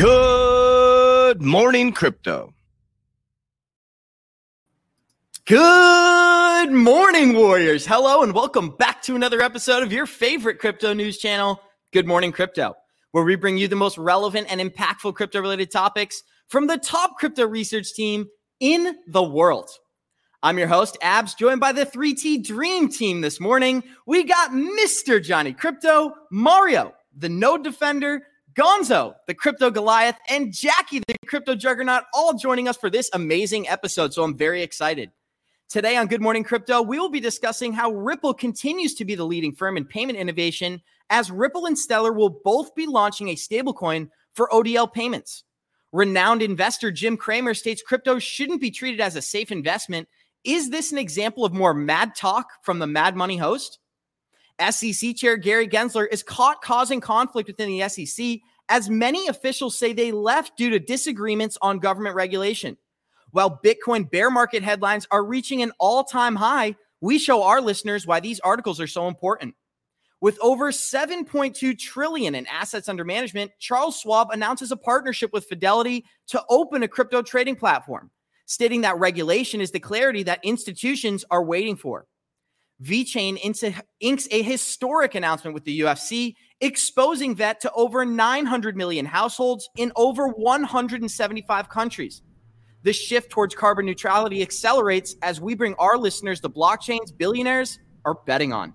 Good morning, crypto. Good morning, Warriors. Hello, and welcome back to another episode of your favorite crypto news channel, Good Morning Crypto, where we bring you the most relevant and impactful crypto related topics from the top crypto research team in the world. I'm your host, Abs, joined by the 3T Dream Team this morning. We got Mr. Johnny Crypto, Mario, the Node Defender, Gonzo, the crypto Goliath, and Jackie, the crypto juggernaut, all joining us for this amazing episode. So I'm very excited. Today on Good Morning Crypto, we will be discussing how Ripple continues to be the leading firm in payment innovation, as Ripple and Stellar will both be launching a stablecoin for ODL payments. Renowned investor Jim Cramer states crypto shouldn't be treated as a safe investment. Is this an example of more mad talk from the Mad Money host? SEC Chair Gary Gensler is caught causing conflict within the SEC as many officials say they left due to disagreements on government regulation. While Bitcoin bear market headlines are reaching an all time high, we show our listeners why these articles are so important. With over 7.2 trillion in assets under management, Charles Schwab announces a partnership with Fidelity to open a crypto trading platform, stating that regulation is the clarity that institutions are waiting for. VeChain inks a historic announcement with the UFC, exposing VET to over 900 million households in over 175 countries. The shift towards carbon neutrality accelerates as we bring our listeners the blockchains billionaires are betting on.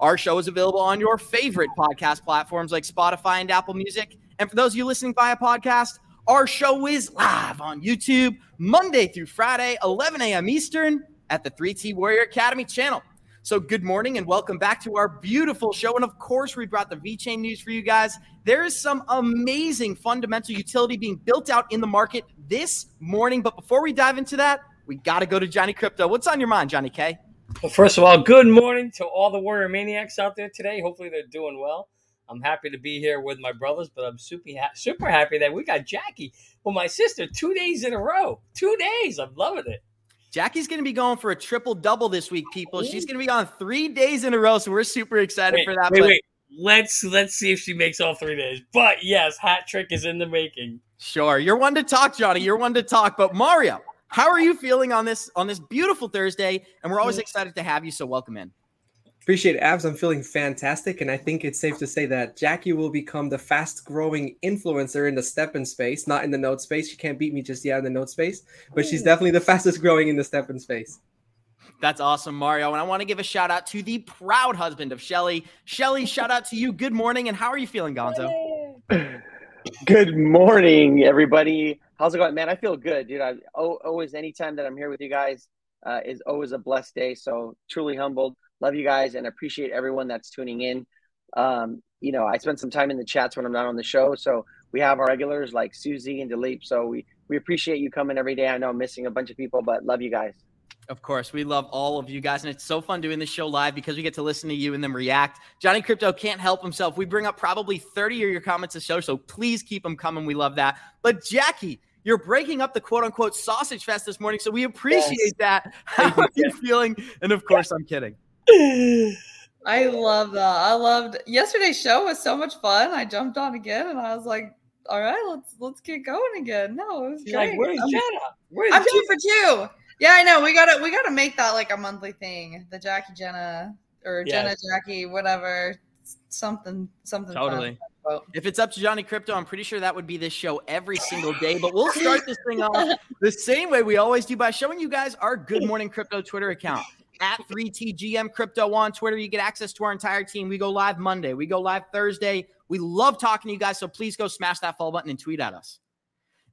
Our show is available on your favorite podcast platforms like Spotify and Apple Music. And for those of you listening via podcast, our show is live on YouTube Monday through Friday, 11 a.m. Eastern at the 3T Warrior Academy channel. So, good morning and welcome back to our beautiful show. And of course, we brought the VeChain news for you guys. There is some amazing fundamental utility being built out in the market this morning. But before we dive into that, we got to go to Johnny Crypto. What's on your mind, Johnny K? Well, first of all, good morning to all the Warrior Maniacs out there today. Hopefully, they're doing well. I'm happy to be here with my brothers, but I'm super super happy that we got Jackie, well, my sister, two days in a row. Two days. I'm loving it. Jackie's going to be going for a triple double this week, people. She's going to be on three days in a row, so we're super excited wait, for that. Wait, but- wait. Let's let's see if she makes all three days. But yes, hat trick is in the making. Sure, you're one to talk, Johnny. You're one to talk. But Mario, how are you feeling on this on this beautiful Thursday? And we're always mm. excited to have you. So welcome in. Appreciate it, Abs. I'm feeling fantastic, and I think it's safe to say that Jackie will become the fast-growing influencer in the STEPN space, not in the Node space. She can't beat me just yet in the Node space, but she's definitely the fastest growing in the STEPN space. That's awesome, Mario. And I want to give a shout out to the proud husband of Shelly. Shelly, shout out to you. Good morning, and how are you feeling, Gonzo? Good morning, everybody. How's it going, man? I feel good, dude. I always, anytime that I'm here with you guys, uh, is always a blessed day. So truly humbled love you guys and appreciate everyone that's tuning in. Um, you know, I spend some time in the chats when I'm not on the show. So we have our regulars like Susie and Dilip. So we, we appreciate you coming every day. I know I'm missing a bunch of people, but love you guys. Of course, we love all of you guys, and it's so fun doing this show live because we get to listen to you and then react. Johnny Crypto can't help himself. We bring up probably 30 of your comments a show, so please keep them coming. We love that. But Jackie, you're breaking up the quote unquote sausage fest this morning, so we appreciate yes. that. How are you feeling? And of course, I'm kidding. I love that. I loved yesterday's show was so much fun. I jumped on again and I was like, all right, let's let's get going again. No, it was great. Like, where's I'm, Jenna? Where's I'm Jenna? two for two. Yeah, I know. We gotta we gotta make that like a monthly thing. The Jackie Jenna or yes. Jenna Jackie, whatever. Something something totally. If it's up to Johnny Crypto, I'm pretty sure that would be this show every single day. But we'll start this thing off the same way we always do by showing you guys our Good Morning Crypto Twitter account at 3TGM Crypto on Twitter. You get access to our entire team. We go live Monday, we go live Thursday. We love talking to you guys. So please go smash that follow button and tweet at us.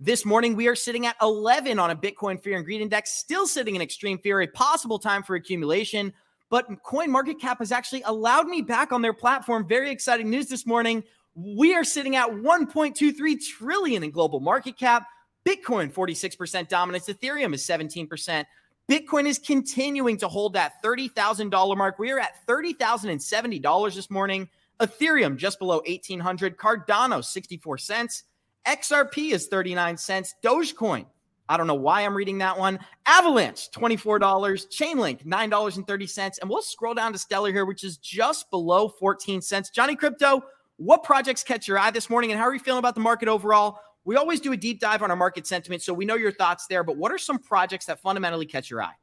This morning, we are sitting at 11 on a Bitcoin fear and greed index, still sitting in extreme fear, a possible time for accumulation. But Coin Market Cap has actually allowed me back on their platform. Very exciting news this morning. We are sitting at 1.23 trillion in global market cap. Bitcoin 46% dominance, Ethereum is 17%. Bitcoin is continuing to hold that $30,000 mark. We are at $30,070 this morning. Ethereum just below 1800, Cardano 64 cents. XRP is 39 cents. Dogecoin, I don't know why I'm reading that one. Avalanche, $24. Chainlink, $9.30. And we'll scroll down to Stellar here, which is just below 14 cents. Johnny Crypto, what projects catch your eye this morning and how are you feeling about the market overall? We always do a deep dive on our market sentiment, so we know your thoughts there. But what are some projects that fundamentally catch your eye?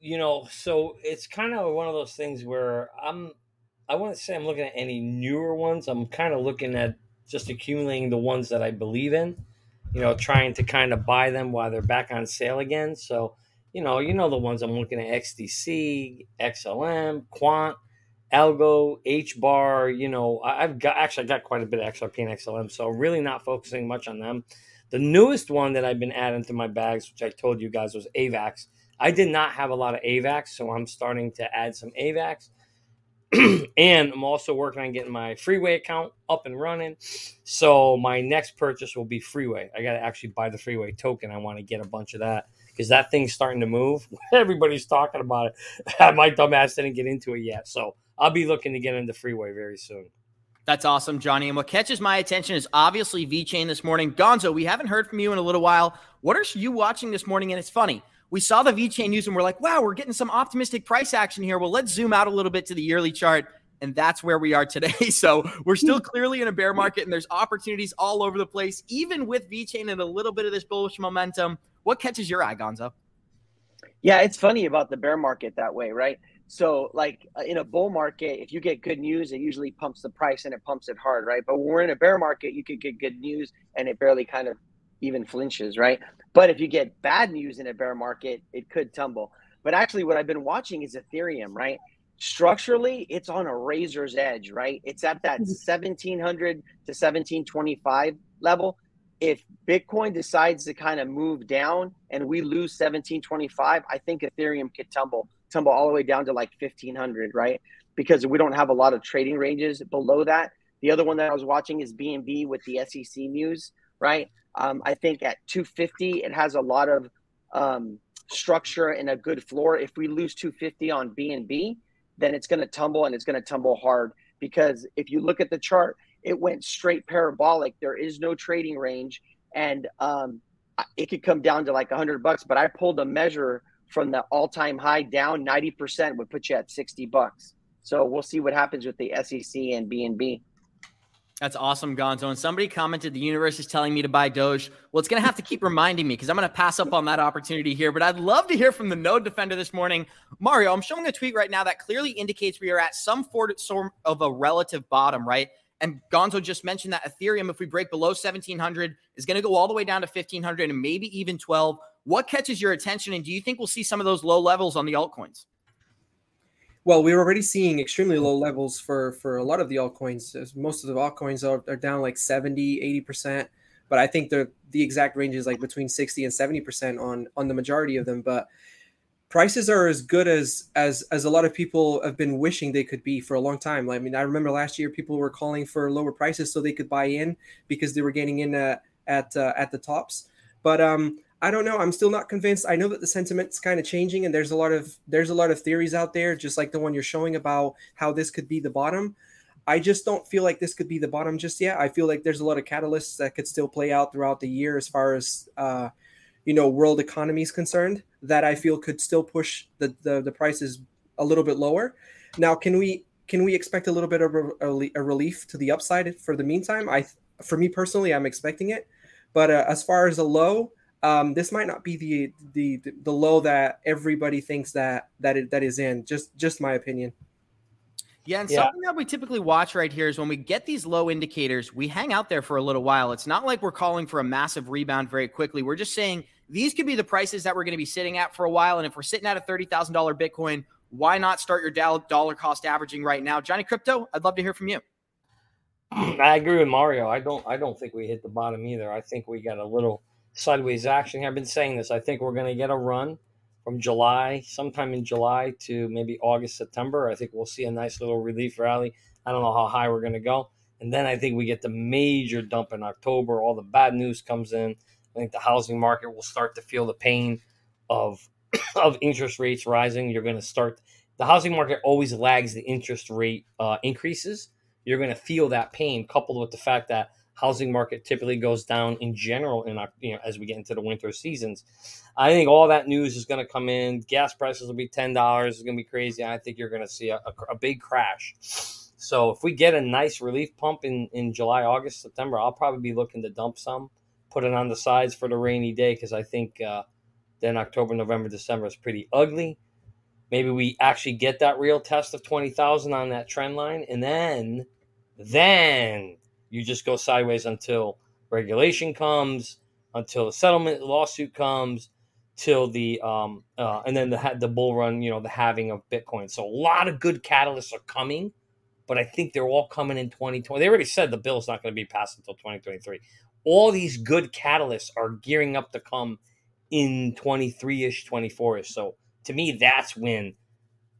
You know, so it's kind of one of those things where I'm, I wouldn't say I'm looking at any newer ones. I'm kind of looking at just accumulating the ones that I believe in, you know, trying to kind of buy them while they're back on sale again. So, you know, you know the ones I'm looking at XDC, XLM, Quant, Algo, HBAR, you know, I've got actually I got quite a bit of XRP and XLM, so really not focusing much on them. The newest one that I've been adding to my bags, which I told you guys was AVAX. I did not have a lot of AVAX, so I'm starting to add some AVAX. and I'm also working on getting my freeway account up and running. So my next purchase will be freeway. I got to actually buy the freeway token. I want to get a bunch of that because that thing's starting to move. Everybody's talking about it. my dumbass didn't get into it yet. So I'll be looking to get into freeway very soon. That's awesome, Johnny. And what catches my attention is obviously VeChain this morning. Gonzo, we haven't heard from you in a little while. What are you watching this morning? And it's funny we saw the VeChain news and we're like, wow, we're getting some optimistic price action here. Well, let's zoom out a little bit to the yearly chart. And that's where we are today. So we're still clearly in a bear market and there's opportunities all over the place, even with VeChain and a little bit of this bullish momentum. What catches your eye, Gonzo? Yeah, it's funny about the bear market that way, right? So, like uh, in a bull market, if you get good news, it usually pumps the price and it pumps it hard, right? But when we're in a bear market, you could get good news and it barely kind of even flinches, right? But if you get bad news in a bear market, it could tumble. But actually, what I've been watching is Ethereum, right? Structurally, it's on a razor's edge, right? It's at that 1700 mm-hmm. to 1725 level. If Bitcoin decides to kind of move down and we lose 1725, I think Ethereum could tumble, tumble all the way down to like 1500, right? Because we don't have a lot of trading ranges below that. The other one that I was watching is BNB with the SEC news, right? Um, I think at 250, it has a lot of um, structure and a good floor. If we lose 250 on BNB, then it's going to tumble and it's going to tumble hard because if you look at the chart, it went straight parabolic. There is no trading range, and um, it could come down to like 100 bucks. But I pulled a measure from the all-time high down 90% would put you at 60 bucks. So we'll see what happens with the SEC and BNB. That's awesome, Gonzo. And somebody commented the universe is telling me to buy Doge. Well, it's going to have to keep reminding me because I'm going to pass up on that opportunity here. But I'd love to hear from the node defender this morning. Mario, I'm showing a tweet right now that clearly indicates we are at some sort of a relative bottom, right? And Gonzo just mentioned that Ethereum, if we break below 1700, is going to go all the way down to 1500 and maybe even 12. What catches your attention? And do you think we'll see some of those low levels on the altcoins? Well, we're already seeing extremely low levels for for a lot of the altcoins. Most of the altcoins are, are down like 70, 80%. But I think the the exact range is like between 60 and 70% on on the majority of them. But prices are as good as as as a lot of people have been wishing they could be for a long time. I mean, I remember last year people were calling for lower prices so they could buy in because they were getting in uh, at uh, at the tops. But um, I don't know. I'm still not convinced. I know that the sentiment's kind of changing, and there's a lot of there's a lot of theories out there, just like the one you're showing about how this could be the bottom. I just don't feel like this could be the bottom just yet. I feel like there's a lot of catalysts that could still play out throughout the year as far as uh, you know world economy is concerned that I feel could still push the, the the prices a little bit lower. Now, can we can we expect a little bit of a, a relief to the upside for the meantime? I for me personally, I'm expecting it, but uh, as far as a low um, this might not be the, the the low that everybody thinks that that it, that is in. Just just my opinion. Yeah, and yeah. something that we typically watch right here is when we get these low indicators, we hang out there for a little while. It's not like we're calling for a massive rebound very quickly. We're just saying these could be the prices that we're going to be sitting at for a while. And if we're sitting at a thirty thousand dollar Bitcoin, why not start your dollar cost averaging right now, Johnny Crypto? I'd love to hear from you. I agree with Mario. I don't. I don't think we hit the bottom either. I think we got a little sideways action. I've been saying this. I think we're going to get a run from July, sometime in July to maybe August, September. I think we'll see a nice little relief rally. I don't know how high we're going to go. And then I think we get the major dump in October. All the bad news comes in. I think the housing market will start to feel the pain of of interest rates rising. You're going to start. The housing market always lags the interest rate uh, increases. You're going to feel that pain, coupled with the fact that housing market typically goes down in general in you know as we get into the winter seasons. I think all that news is going to come in. Gas prices will be ten dollars. It's going to be crazy. I think you're going to see a, a, a, big crash. So if we get a nice relief pump in in July, August, September, I'll probably be looking to dump some, put it on the sides for the rainy day because I think uh, then October, November, December is pretty ugly. Maybe we actually get that real test of twenty thousand on that trend line, and then then you just go sideways until regulation comes, until the settlement lawsuit comes, till the um uh, and then the the bull run, you know, the halving of Bitcoin. So a lot of good catalysts are coming, but I think they're all coming in 2020. They already said the bill's not going to be passed until 2023. All these good catalysts are gearing up to come in 23ish, 24ish. So to me, that's when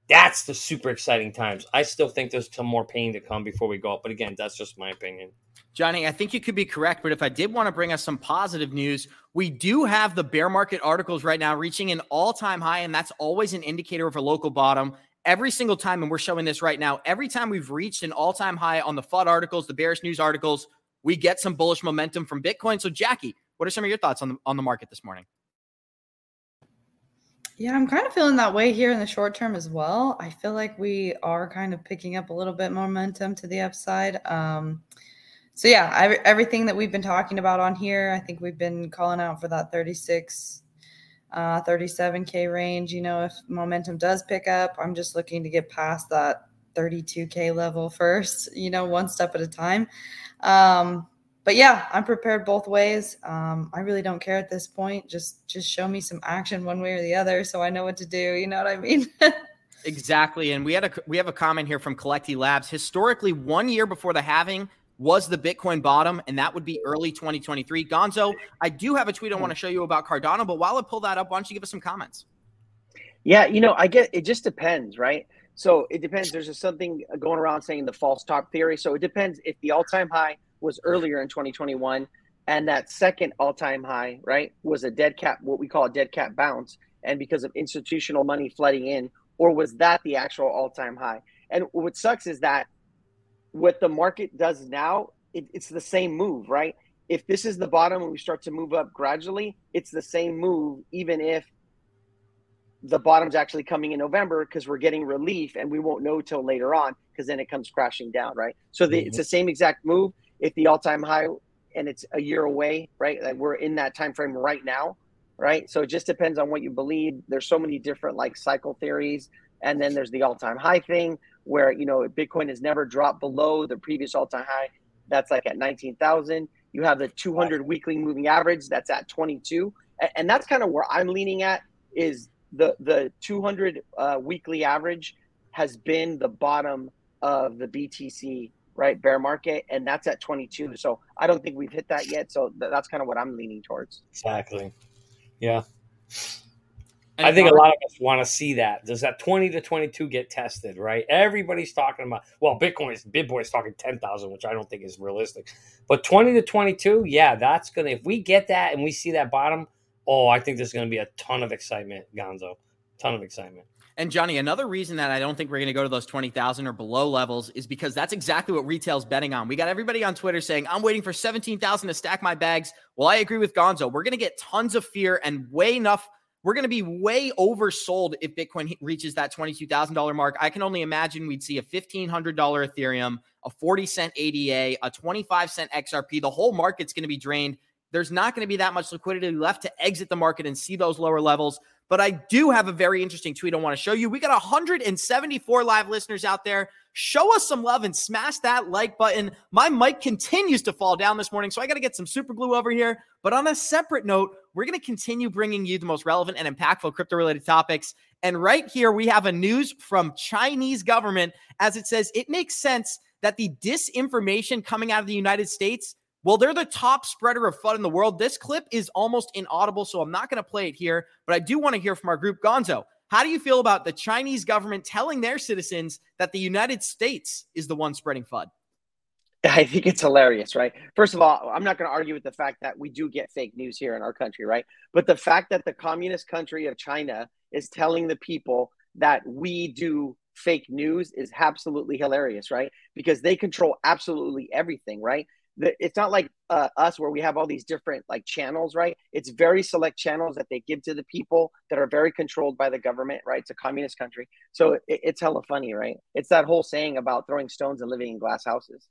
that's the super exciting times. I still think there's some more pain to come before we go up, but again, that's just my opinion. Johnny, I think you could be correct, but if I did want to bring us some positive news, we do have the bear market articles right now reaching an all time high, and that's always an indicator of a local bottom. Every single time, and we're showing this right now, every time we've reached an all time high on the FUD articles, the bearish news articles, we get some bullish momentum from Bitcoin. So, Jackie, what are some of your thoughts on the, on the market this morning? Yeah, I'm kind of feeling that way here in the short term as well. I feel like we are kind of picking up a little bit momentum to the upside. Um, so yeah, I, everything that we've been talking about on here, I think we've been calling out for that 36, uh, 37k range. You know, if momentum does pick up, I'm just looking to get past that 32k level first. You know, one step at a time. Um, but yeah, I'm prepared both ways. Um, I really don't care at this point. Just just show me some action one way or the other, so I know what to do. You know what I mean? exactly. And we had a we have a comment here from Collecti Labs. Historically, one year before the halving was the Bitcoin bottom, and that would be early 2023. Gonzo, I do have a tweet I want to show you about Cardano, but while I pull that up, why don't you give us some comments? Yeah, you know, I get it just depends, right? So it depends. There's just something going around saying the false top theory. So it depends if the all time high was earlier in 2021 and that second all time high, right, was a dead cat, what we call a dead cat bounce. And because of institutional money flooding in, or was that the actual all time high? And what sucks is that what the market does now, it, it's the same move, right? If this is the bottom and we start to move up gradually, it's the same move, even if the bottom's actually coming in November because we're getting relief and we won't know till later on because then it comes crashing down, right? So the, mm-hmm. it's the same exact move. If the all-time high and it's a year away, right? Like we're in that time frame right now, right? So it just depends on what you believe. There's so many different like cycle theories, and then there's the all-time high thing where you know Bitcoin has never dropped below the previous all-time high. That's like at 19,000. You have the 200 weekly moving average. That's at 22, and that's kind of where I'm leaning at. Is the the 200 uh, weekly average has been the bottom of the BTC right bear market, and that's at 22. So I don't think we've hit that yet. So th- that's kind of what I'm leaning towards. Exactly. Yeah. I think a lot of us want to see that. Does that 20 to 22 get tested, right? Everybody's talking about, well, Bitcoin's, Bitboy's talking 10,000, which I don't think is realistic. But 20 to 22, yeah, that's going to, if we get that and we see that bottom, Oh, I think there's going to be a ton of excitement, Gonzo. Ton of excitement. And Johnny, another reason that I don't think we're going to go to those 20,000 or below levels is because that's exactly what retail's betting on. We got everybody on Twitter saying, I'm waiting for 17,000 to stack my bags. Well, I agree with Gonzo. We're going to get tons of fear and way enough. We're going to be way oversold if Bitcoin reaches that $22,000 mark. I can only imagine we'd see a $1,500 Ethereum, a 40 cent ADA, a 25 cent XRP. The whole market's going to be drained. There's not going to be that much liquidity left to exit the market and see those lower levels. But I do have a very interesting tweet I want to show you. We got 174 live listeners out there. Show us some love and smash that like button. My mic continues to fall down this morning, so I got to get some super glue over here. But on a separate note, we're going to continue bringing you the most relevant and impactful crypto related topics. And right here, we have a news from Chinese government as it says it makes sense that the disinformation coming out of the United States well, they're the top spreader of FUD in the world. This clip is almost inaudible, so I'm not going to play it here, but I do want to hear from our group. Gonzo, how do you feel about the Chinese government telling their citizens that the United States is the one spreading FUD? I think it's hilarious, right? First of all, I'm not going to argue with the fact that we do get fake news here in our country, right? But the fact that the communist country of China is telling the people that we do fake news is absolutely hilarious, right? Because they control absolutely everything, right? it's not like uh, us where we have all these different like channels, right? It's very select channels that they give to the people that are very controlled by the government, right? It's a communist country, so it, it's hella funny, right? It's that whole saying about throwing stones and living in glass houses.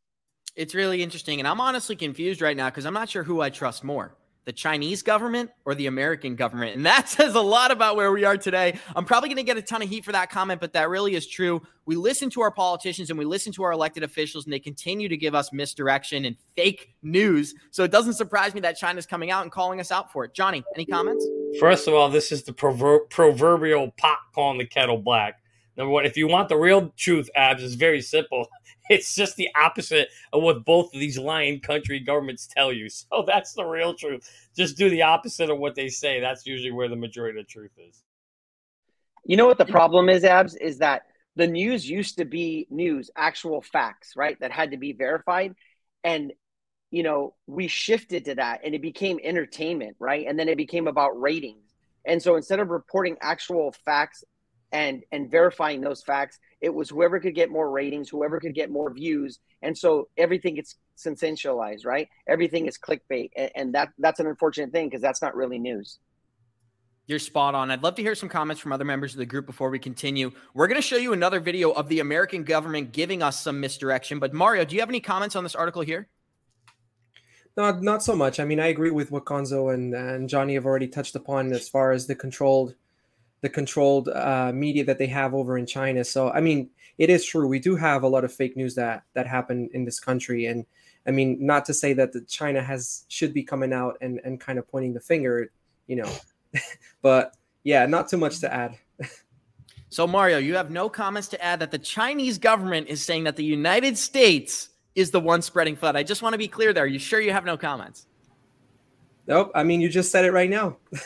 It's really interesting, and I'm honestly confused right now because I'm not sure who I trust more the Chinese government or the American government. And that says a lot about where we are today. I'm probably going to get a ton of heat for that comment, but that really is true. We listen to our politicians and we listen to our elected officials, and they continue to give us misdirection and fake news. So it doesn't surprise me that China's coming out and calling us out for it. Johnny, any comments? First of all, this is the prover- proverbial pot calling the kettle black. Number one, if you want the real truth, abs, it's very simple. It's just the opposite of what both of these lying country governments tell you. So that's the real truth. Just do the opposite of what they say. That's usually where the majority of the truth is. You know what the problem is, abs, is that the news used to be news, actual facts, right? That had to be verified. And you know, we shifted to that and it became entertainment, right? And then it became about ratings. And so instead of reporting actual facts and and verifying those facts it was whoever could get more ratings whoever could get more views and so everything gets sensationalized right everything is clickbait and, and that that's an unfortunate thing because that's not really news you're spot on. I'd love to hear some comments from other members of the group before we continue. We're going to show you another video of the American government giving us some misdirection. But Mario, do you have any comments on this article here? Not, not so much. I mean, I agree with what Gonzo and, and Johnny have already touched upon as far as the controlled the controlled uh, media that they have over in China. So I mean, it is true. We do have a lot of fake news that that happen in this country, and I mean, not to say that the China has should be coming out and and kind of pointing the finger, you know, but yeah, not too much to add. so Mario, you have no comments to add that the Chinese government is saying that the United States is the one spreading flood. I just want to be clear there. Are you sure you have no comments? Nope. I mean, you just said it right now.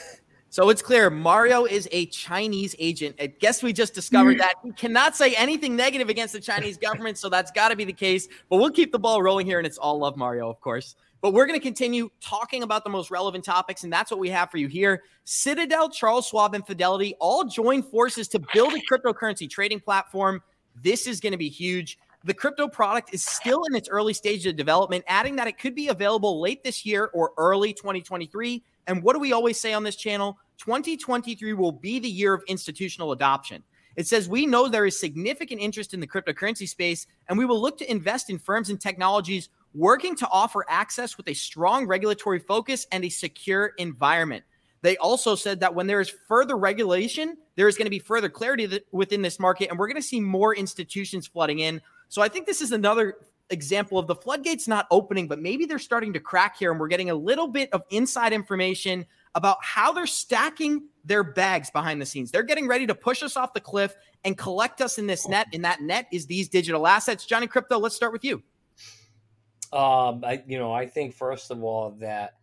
So it's clear Mario is a Chinese agent. I guess we just discovered hmm. that. He cannot say anything negative against the Chinese government, so that's got to be the case. But we'll keep the ball rolling here, and it's all love Mario, of course. But we're going to continue talking about the most relevant topics, and that's what we have for you here. Citadel, Charles Schwab, and Fidelity all join forces to build a cryptocurrency trading platform. This is going to be huge. The crypto product is still in its early stage of development, adding that it could be available late this year or early 2023. And what do we always say on this channel? 2023 will be the year of institutional adoption. It says we know there is significant interest in the cryptocurrency space, and we will look to invest in firms and technologies working to offer access with a strong regulatory focus and a secure environment. They also said that when there is further regulation, there is going to be further clarity within this market, and we're going to see more institutions flooding in. So I think this is another example of the floodgates not opening, but maybe they're starting to crack here, and we're getting a little bit of inside information about how they're stacking their bags behind the scenes. They're getting ready to push us off the cliff and collect us in this net, and that net is these digital assets. Johnny Crypto, let's start with you. Um, I, you know, I think first of all that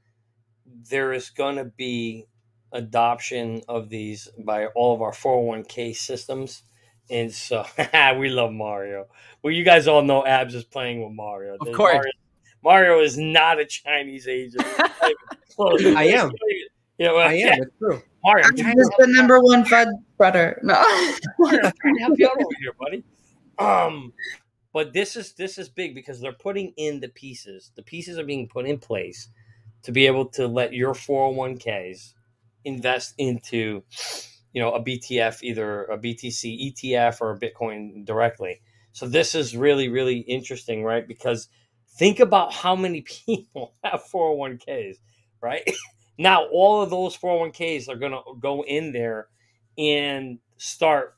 there is going to be adoption of these by all of our 401k systems and so we love Mario. Well, you guys all know Abs is playing with Mario. Of course. Mario, Mario, is not a Chinese agent. I am. Yeah, well, I am. yeah. It's true. Mario, I'm I'm trying to just the number one Fed spreader. No. Mario, I'm trying to help you out over here, buddy. Um, but this is this is big because they're putting in the pieces. The pieces are being put in place to be able to let your 401ks invest into, you know, a BTF, either a BTC ETF or a Bitcoin directly. So this is really really interesting, right? Because think about how many people have 401ks, right? now all of those 401ks are going to go in there and start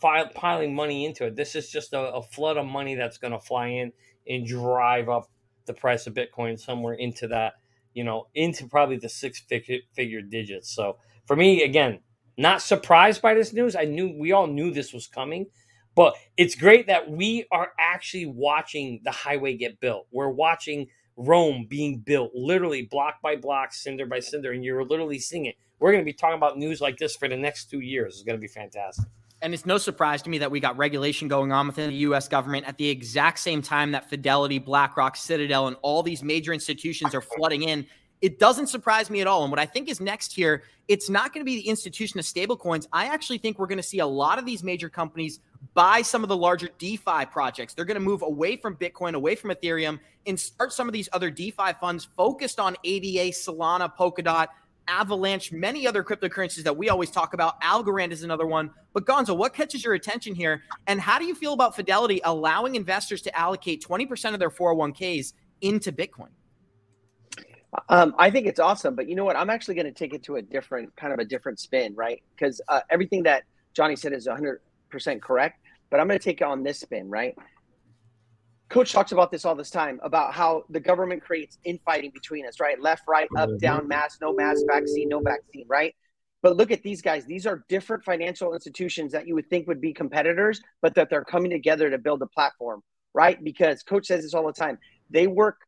file, piling money into it. This is just a, a flood of money that's going to fly in and drive up the price of Bitcoin somewhere into that, you know, into probably the six figure, figure digits. So for me, again, not surprised by this news. I knew we all knew this was coming, but it's great that we are actually watching the highway get built. We're watching Rome being built, literally block by block, cinder by cinder, and you're literally seeing it. We're going to be talking about news like this for the next two years. It's going to be fantastic. And it's no surprise to me that we got regulation going on within the US government at the exact same time that Fidelity, BlackRock, Citadel, and all these major institutions are flooding in. It doesn't surprise me at all. And what I think is next here, it's not going to be the institution of stablecoins. I actually think we're going to see a lot of these major companies buy some of the larger DeFi projects. They're going to move away from Bitcoin, away from Ethereum, and start some of these other DeFi funds focused on ADA, Solana, Polkadot, Avalanche, many other cryptocurrencies that we always talk about. Algorand is another one. But Gonzo, what catches your attention here? And how do you feel about Fidelity allowing investors to allocate 20% of their 401ks into Bitcoin? Um, I think it's awesome, but you know what? I'm actually going to take it to a different kind of a different spin, right? Because uh, everything that Johnny said is 100% correct, but I'm going to take it on this spin, right? Coach talks about this all this time about how the government creates infighting between us, right? Left, right, up, down, mask, no mask, vaccine, no vaccine, right? But look at these guys. These are different financial institutions that you would think would be competitors, but that they're coming together to build a platform, right? Because coach says this all the time. They work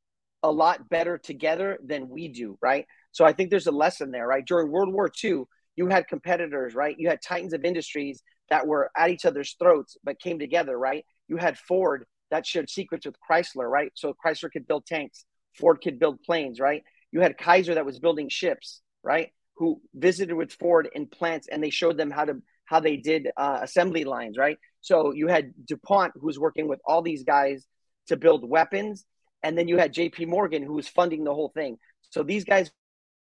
a lot better together than we do, right? So I think there's a lesson there, right? During World War II, you had competitors, right? You had titans of industries that were at each other's throats but came together, right? You had Ford that shared secrets with Chrysler, right? So Chrysler could build tanks, Ford could build planes, right? You had Kaiser that was building ships, right? Who visited with Ford in plants and they showed them how to how they did uh, assembly lines, right? So you had DuPont who's working with all these guys to build weapons, and then you had J.P. Morgan who was funding the whole thing. So these guys,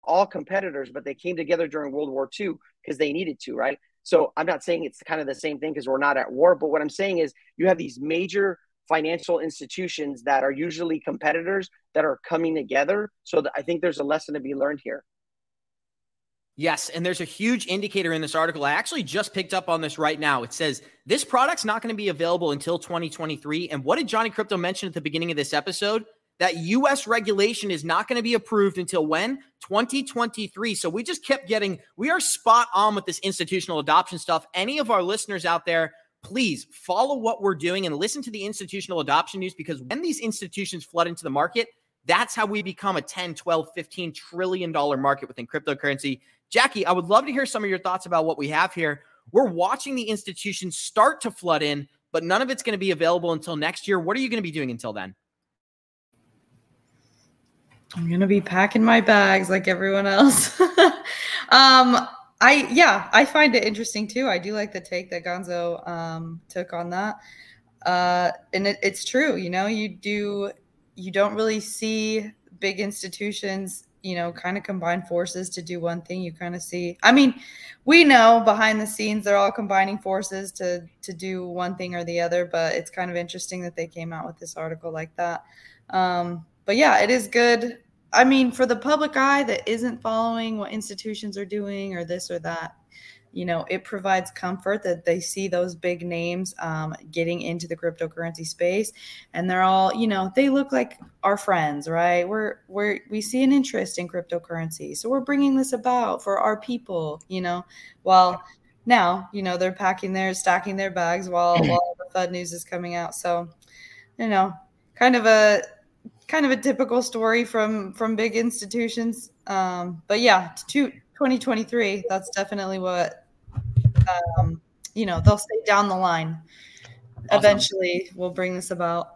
all competitors, but they came together during World War II because they needed to, right? So I'm not saying it's kind of the same thing because we're not at war, but what I'm saying is you have these major financial institutions that are usually competitors that are coming together. So I think there's a lesson to be learned here. Yes, and there's a huge indicator in this article. I actually just picked up on this right now. It says this product's not going to be available until 2023. And what did Johnny Crypto mention at the beginning of this episode? That US regulation is not going to be approved until when? 2023. So we just kept getting, we are spot on with this institutional adoption stuff. Any of our listeners out there, please follow what we're doing and listen to the institutional adoption news because when these institutions flood into the market, that's how we become a 10, 12, 15 trillion dollar market within cryptocurrency. Jackie, I would love to hear some of your thoughts about what we have here. We're watching the institutions start to flood in, but none of it's going to be available until next year. What are you going to be doing until then? I'm going to be packing my bags like everyone else. um, I yeah, I find it interesting too. I do like the take that Gonzo um, took on that, uh, and it, it's true. You know, you do you don't really see big institutions, you know, kind of combine forces to do one thing. You kind of see. I mean, we know behind the scenes they're all combining forces to to do one thing or the other, but it's kind of interesting that they came out with this article like that. Um, but yeah, it is good. I mean, for the public eye that isn't following what institutions are doing or this or that, you know, it provides comfort that they see those big names um, getting into the cryptocurrency space, and they're all, you know, they look like our friends, right? We're we're we see an interest in cryptocurrency, so we're bringing this about for our people, you know. While now, you know, they're packing their stacking their bags while while the Fed news is coming out. So, you know, kind of a kind of a typical story from from big institutions. Um, but yeah, to 2023, that's definitely what um, you know they'll say down the line. Awesome. Eventually, we'll bring this about.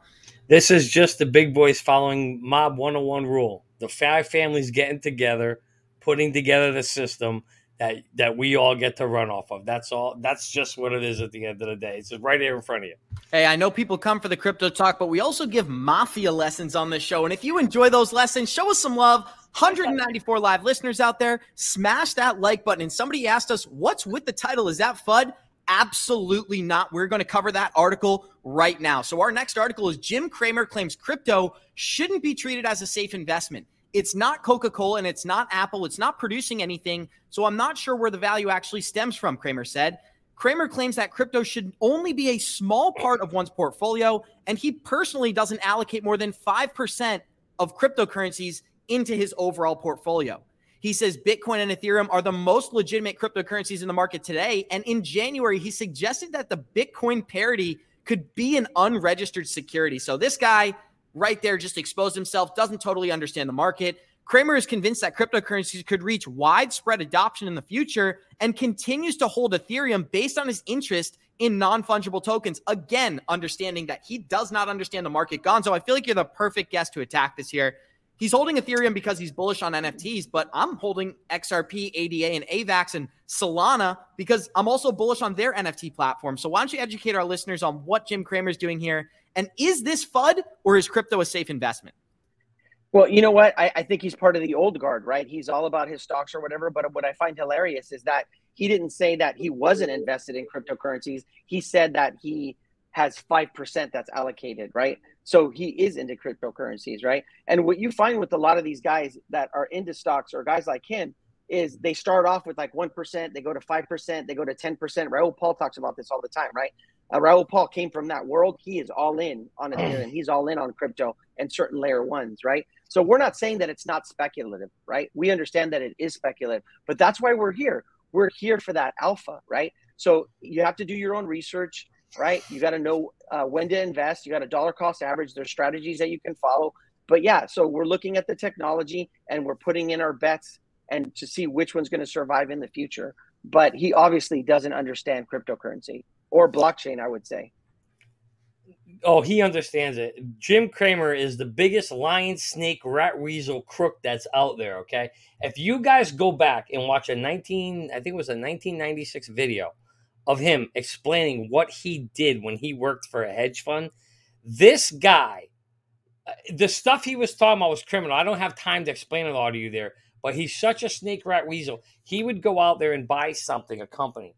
This is just the big boys following Mob 101 rule. The five families getting together, putting together the system that that we all get to run off of. That's all. That's just what it is at the end of the day. It's right here in front of you. Hey, I know people come for the crypto talk, but we also give mafia lessons on this show. And if you enjoy those lessons, show us some love. 194 live listeners out there, smash that like button. And somebody asked us, what's with the title? Is that FUD? Absolutely not. We're going to cover that article right now. So, our next article is Jim Cramer claims crypto shouldn't be treated as a safe investment. It's not Coca Cola and it's not Apple. It's not producing anything. So I'm not sure where the value actually stems from, Cramer said. Cramer claims that crypto should only be a small part of one's portfolio, and he personally doesn't allocate more than 5% of cryptocurrencies into his overall portfolio. He says Bitcoin and Ethereum are the most legitimate cryptocurrencies in the market today. And in January, he suggested that the Bitcoin parity could be an unregistered security. So this guy right there just exposed himself, doesn't totally understand the market. Cramer is convinced that cryptocurrencies could reach widespread adoption in the future and continues to hold Ethereum based on his interest in non fungible tokens. Again, understanding that he does not understand the market. Gonzo, I feel like you're the perfect guest to attack this here. He's holding Ethereum because he's bullish on NFTs, but I'm holding XRP, ADA, and AVAX and Solana because I'm also bullish on their NFT platform. So why don't you educate our listeners on what Jim Cramer is doing here and is this FUD or is crypto a safe investment? Well, you know what? I, I, think he's part of the old guard, right? He's all about his stocks or whatever. But what I find hilarious is that he didn't say that he wasn't invested in cryptocurrencies. He said that he has 5% that's allocated, right? So he is into cryptocurrencies, right? And what you find with a lot of these guys that are into stocks or guys like him is they start off with like 1%, they go to 5%, they go to 10%. Raoul Pal talks about this all the time, right? Uh, Raoul Pal came from that world. He is all in on Ethereum. He's all in on crypto and certain layer ones, right? So we're not saying that it's not speculative, right? We understand that it is speculative, but that's why we're here. We're here for that alpha, right? So you have to do your own research, right? You got to know uh, when to invest. You got a dollar cost average. There's strategies that you can follow. But yeah, so we're looking at the technology and we're putting in our bets and to see which one's going to survive in the future. But he obviously doesn't understand cryptocurrency or blockchain, I would say. Oh, he understands it. Jim Cramer is the biggest lion, snake, rat, weasel crook that's out there. Okay, if you guys go back and watch a 19, I think it was a 1996 video of him explaining what he did when he worked for a hedge fund, this guy, uh, the stuff he was talking about was criminal. I don't have time to explain it all to you there but he's such a snake rat weasel. He would go out there and buy something, a company,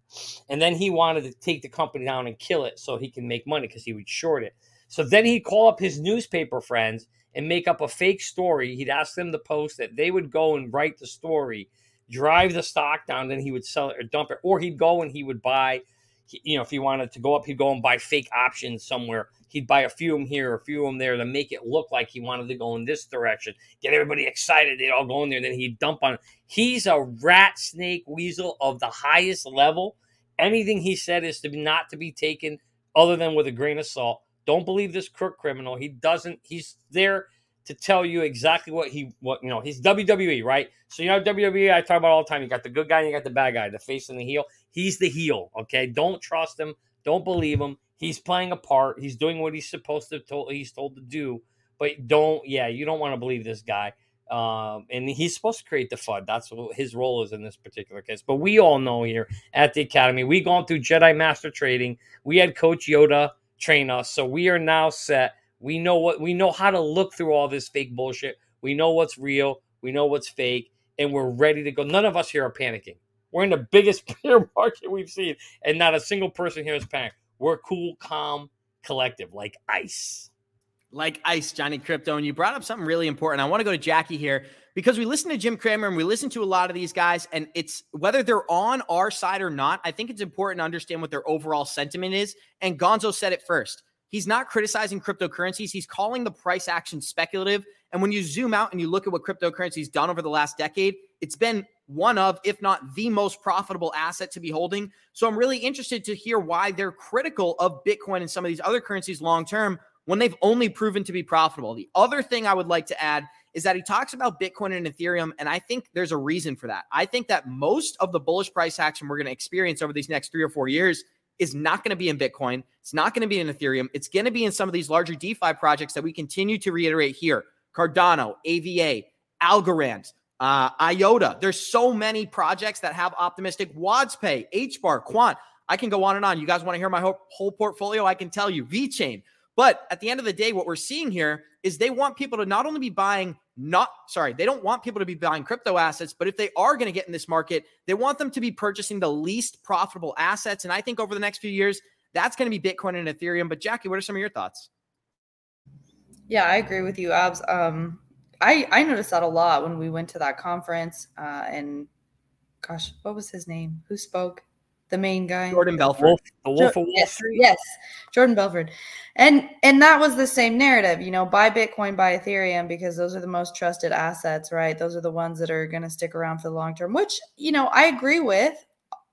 and then he wanted to take the company down and kill it so he can make money because he would short it. So then he'd call up his newspaper friends and make up a fake story. He'd ask them to post that They would go and write the story, drive the stock down, then he would sell it or dump it. Or he'd go and he would buy, you know, if he wanted to go up, he'd go and buy fake options somewhere he'd buy a few of them here, a few of them there to make it look like he wanted to go in this direction, get everybody excited. They'd all go in there, and then he'd dump on. He's a rat snake weasel of the highest level. Anything he said is to be not to be taken other than with a grain of salt. Don't believe this crook criminal. He doesn't. He's there to tell you exactly what he what you know. He's WWE, right? So you know WWE. I talk about all the time. You got the good guy, and you got the bad guy, the face and the heel. He's the heel. Okay, don't trust him. Don't believe him he's playing a part. He's doing what he's supposed to. Told, he's told to do. But don't. Yeah, you don't want to believe this guy. Um, and he's supposed to create the FUD. That's what his role is in this particular case. But we all know here at the academy, we gone through Jedi Master Trading. We had Coach Yoda train us, so we are now set. We know what we know how to look through all this fake bullshit. We know what's real. We know what's fake, and we're ready to go. None of us here are panicking. We're in the biggest bear market we've seen, and not a single person here is panicking. We're cool, calm, collective, like ice. Like ice, Johnny Crypto. And you brought up something really important. I want to go to Jackie here because we listen to Jim Cramer and we listen to a lot of these guys, and it's whether they're on our side or not, I think it's important to understand what their overall sentiment is. And Gonzo said it first. He's not criticizing cryptocurrencies. He's calling the price action speculative. And when you zoom out and you look at what cryptocurrency's done over the last decade, it's been one of, if not the most profitable asset to be holding. So I'm really interested to hear why they're critical of Bitcoin and some of these other currencies long term when they've only proven to be profitable. The other thing I would like to add is that he talks about Bitcoin and Ethereum, and I think there's a reason for that. I think that most of the bullish price action we're going to experience over these next three or four years is not going to be in Bitcoin. It's not going to be in Ethereum. It's going to be in some of these larger DeFi projects that we continue to reiterate here Cardano, AVA, Algorand, uh, IOTA. There's so many projects that have optimistic WadsPay, HBAR, Quant. I can go on and on. You guys want to hear my whole, whole portfolio? I can tell you VeChain. But at the end of the day, what we're seeing here is they want people to not only be buying not sorry, they don't want people to be buying crypto assets, but if they are going to get in this market, they want them to be purchasing the least profitable assets. And I think over the next few years, that's going to be Bitcoin and Ethereum. But Jackie, what are some of your thoughts? Yeah, I agree with you, Abs. Um, I I noticed that a lot when we went to that conference. Uh, and gosh, what was his name? Who spoke? The main guy, Jordan Belfort, Wolf, the Wolf Jo- of Wall yes, Street. yes, Jordan Belfort, and and that was the same narrative. You know, buy Bitcoin, buy Ethereum because those are the most trusted assets, right? Those are the ones that are going to stick around for the long term. Which you know, I agree with.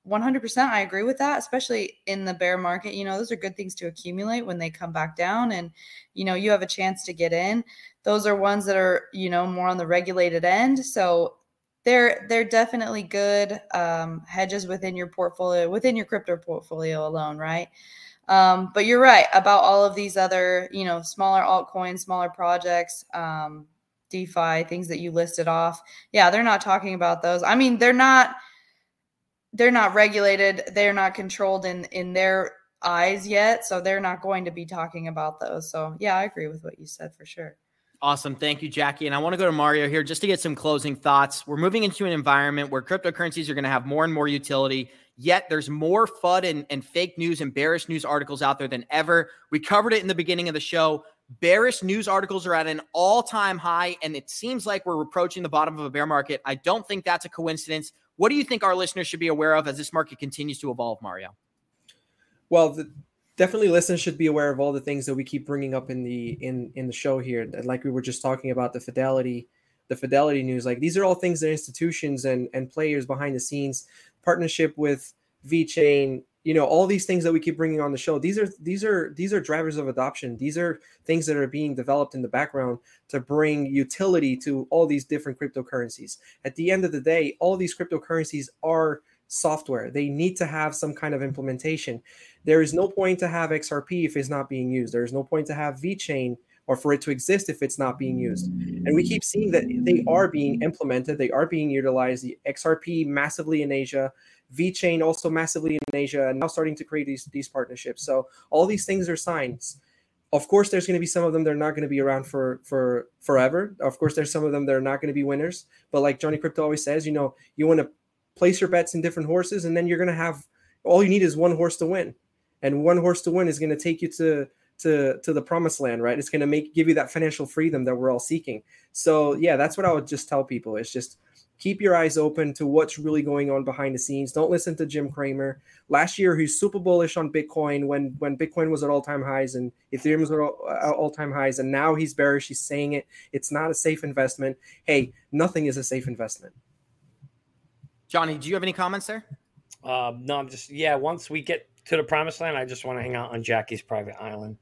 100% I agree with that especially in the bear market you know those are good things to accumulate when they come back down and you know you have a chance to get in those are ones that are you know more on the regulated end so they're they're definitely good um, hedges within your portfolio within your crypto portfolio alone right? Um, but you're right about all of these other you know smaller altcoins smaller projects um, defi things that you listed off. Yeah they're not talking about those. I mean they're not they're not regulated. They're not controlled in in their eyes yet so they're not going to be talking about those. So yeah i agree with what you said for sure Awesome. Thank you, Jackie. And I want to go to Mario here just to get some closing thoughts. We're moving into an environment where cryptocurrencies are going to have more and more utility, yet there's more FUD and, and fake news and bearish news articles out there than ever. We covered it in the beginning of the show. Bearish news articles are at an all time high, and it seems like we're approaching the bottom of a bear market. I don't think that's a coincidence. What do you think our listeners should be aware of as this market continues to evolve, Mario? Well, the, definitely listeners should be aware of all the things that we keep bringing up in the in in the show here. Like we were just talking about the fidelity the fidelity news like these are all things that institutions and and players behind the scenes partnership with VeChain you know all these things that we keep bringing on the show. These are these are these are drivers of adoption. These are things that are being developed in the background to bring utility to all these different cryptocurrencies. At the end of the day all these cryptocurrencies are software. They need to have some kind of implementation there is no point to have xrp if it's not being used. There is no point to have VeChain or for it to exist if it's not being used. And we keep seeing that they are being implemented. They are being utilized. The xrp massively in asia VeChain also massively in asia and now starting to create these these partnerships. So all these things are signs. Of course there's going to be some of them that are not going to be around for for forever. Of course there's some of them that are not going to be winners. But like johnny crypto always says you know you want to place your bets in different horses and then you're going to have all you need is one horse to win and one horse to win is going to take you to to to the promised land right? It's going to make give you that financial freedom that we're all seeking. So yeah that's what i would just tell people. It's just keep your eyes open to what's really going on behind the scenes. Don't listen to jim cramer. Last year he's super bullish on bitcoin when when bitcoin was at all-time highs and ethereum was at all, all-time highs and now he's bearish. He's saying it. It's not a safe investment. Hey nothing is a safe investment. Johnny, do you have any comments there? Um, no, I'm just yeah. Once we get to the promised land, I just want to hang out on Jackie's private island.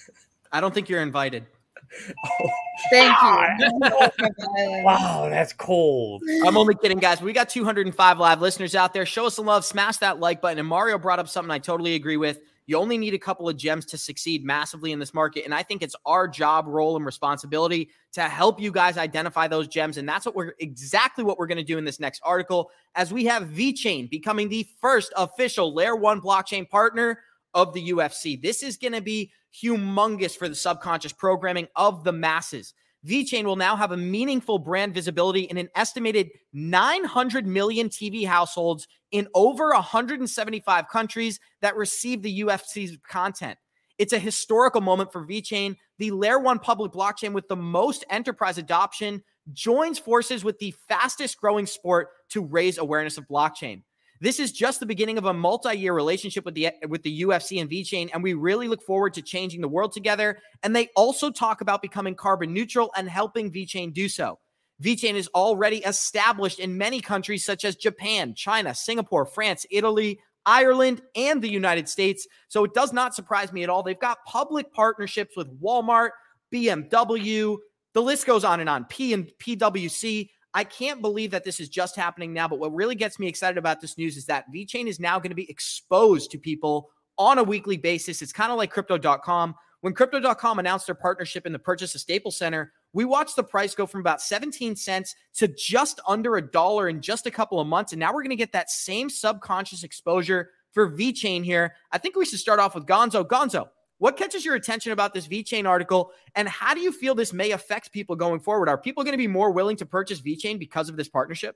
I don't think you're invited. thank Ah, you Wow, that's cold. I'm only kidding, guys. We got 205 live listeners out there. Show us some love, smash that like button. And Mario brought up something I totally agree with. You only need a couple of gems to succeed massively in this market. And I think it's our job, role, and responsibility to help you guys identify those gems. And that's what we're exactly what we're going to do in this next article as we have VeChain becoming the first official layer one blockchain partner of the UFC. This is going to be humongous for the subconscious programming of the masses. VeChain will now have a meaningful brand visibility in an estimated 900 million TV households in over 175 countries that receive the UFC's content. It's a historical moment for VeChain. The Layer 1 public blockchain with the most enterprise adoption joins forces with the fastest growing sport to raise awareness of blockchain. This is just the beginning of a multi-year relationship with the with the UFC and VeChain, and we really look forward to changing the world together. And they also talk about becoming carbon neutral and helping VeChain do so. VeChain is already established in many countries such as Japan, China, Singapore, France, Italy, Ireland, and the United States. So it does not surprise me at all. They've got public partnerships with Walmart, BMW, the list goes on and on. P and PwC. I can't believe that this is just happening now, but what really gets me excited about this news is that VeChain is now going to be exposed to people on a weekly basis. It's kind of like crypto.com When Crypto.com announced their partnership in the purchase of Staples Center, we watched the price go from about 17 cents to just under a dollar in just a couple of months. And now we're going to get that same subconscious exposure for VeChain here. I think we should start off with Gonzo. Gonzo, what catches your attention about this VeChain article? And how do you feel this may affect people going forward? Are people going to be more willing to purchase VeChain because of this partnership?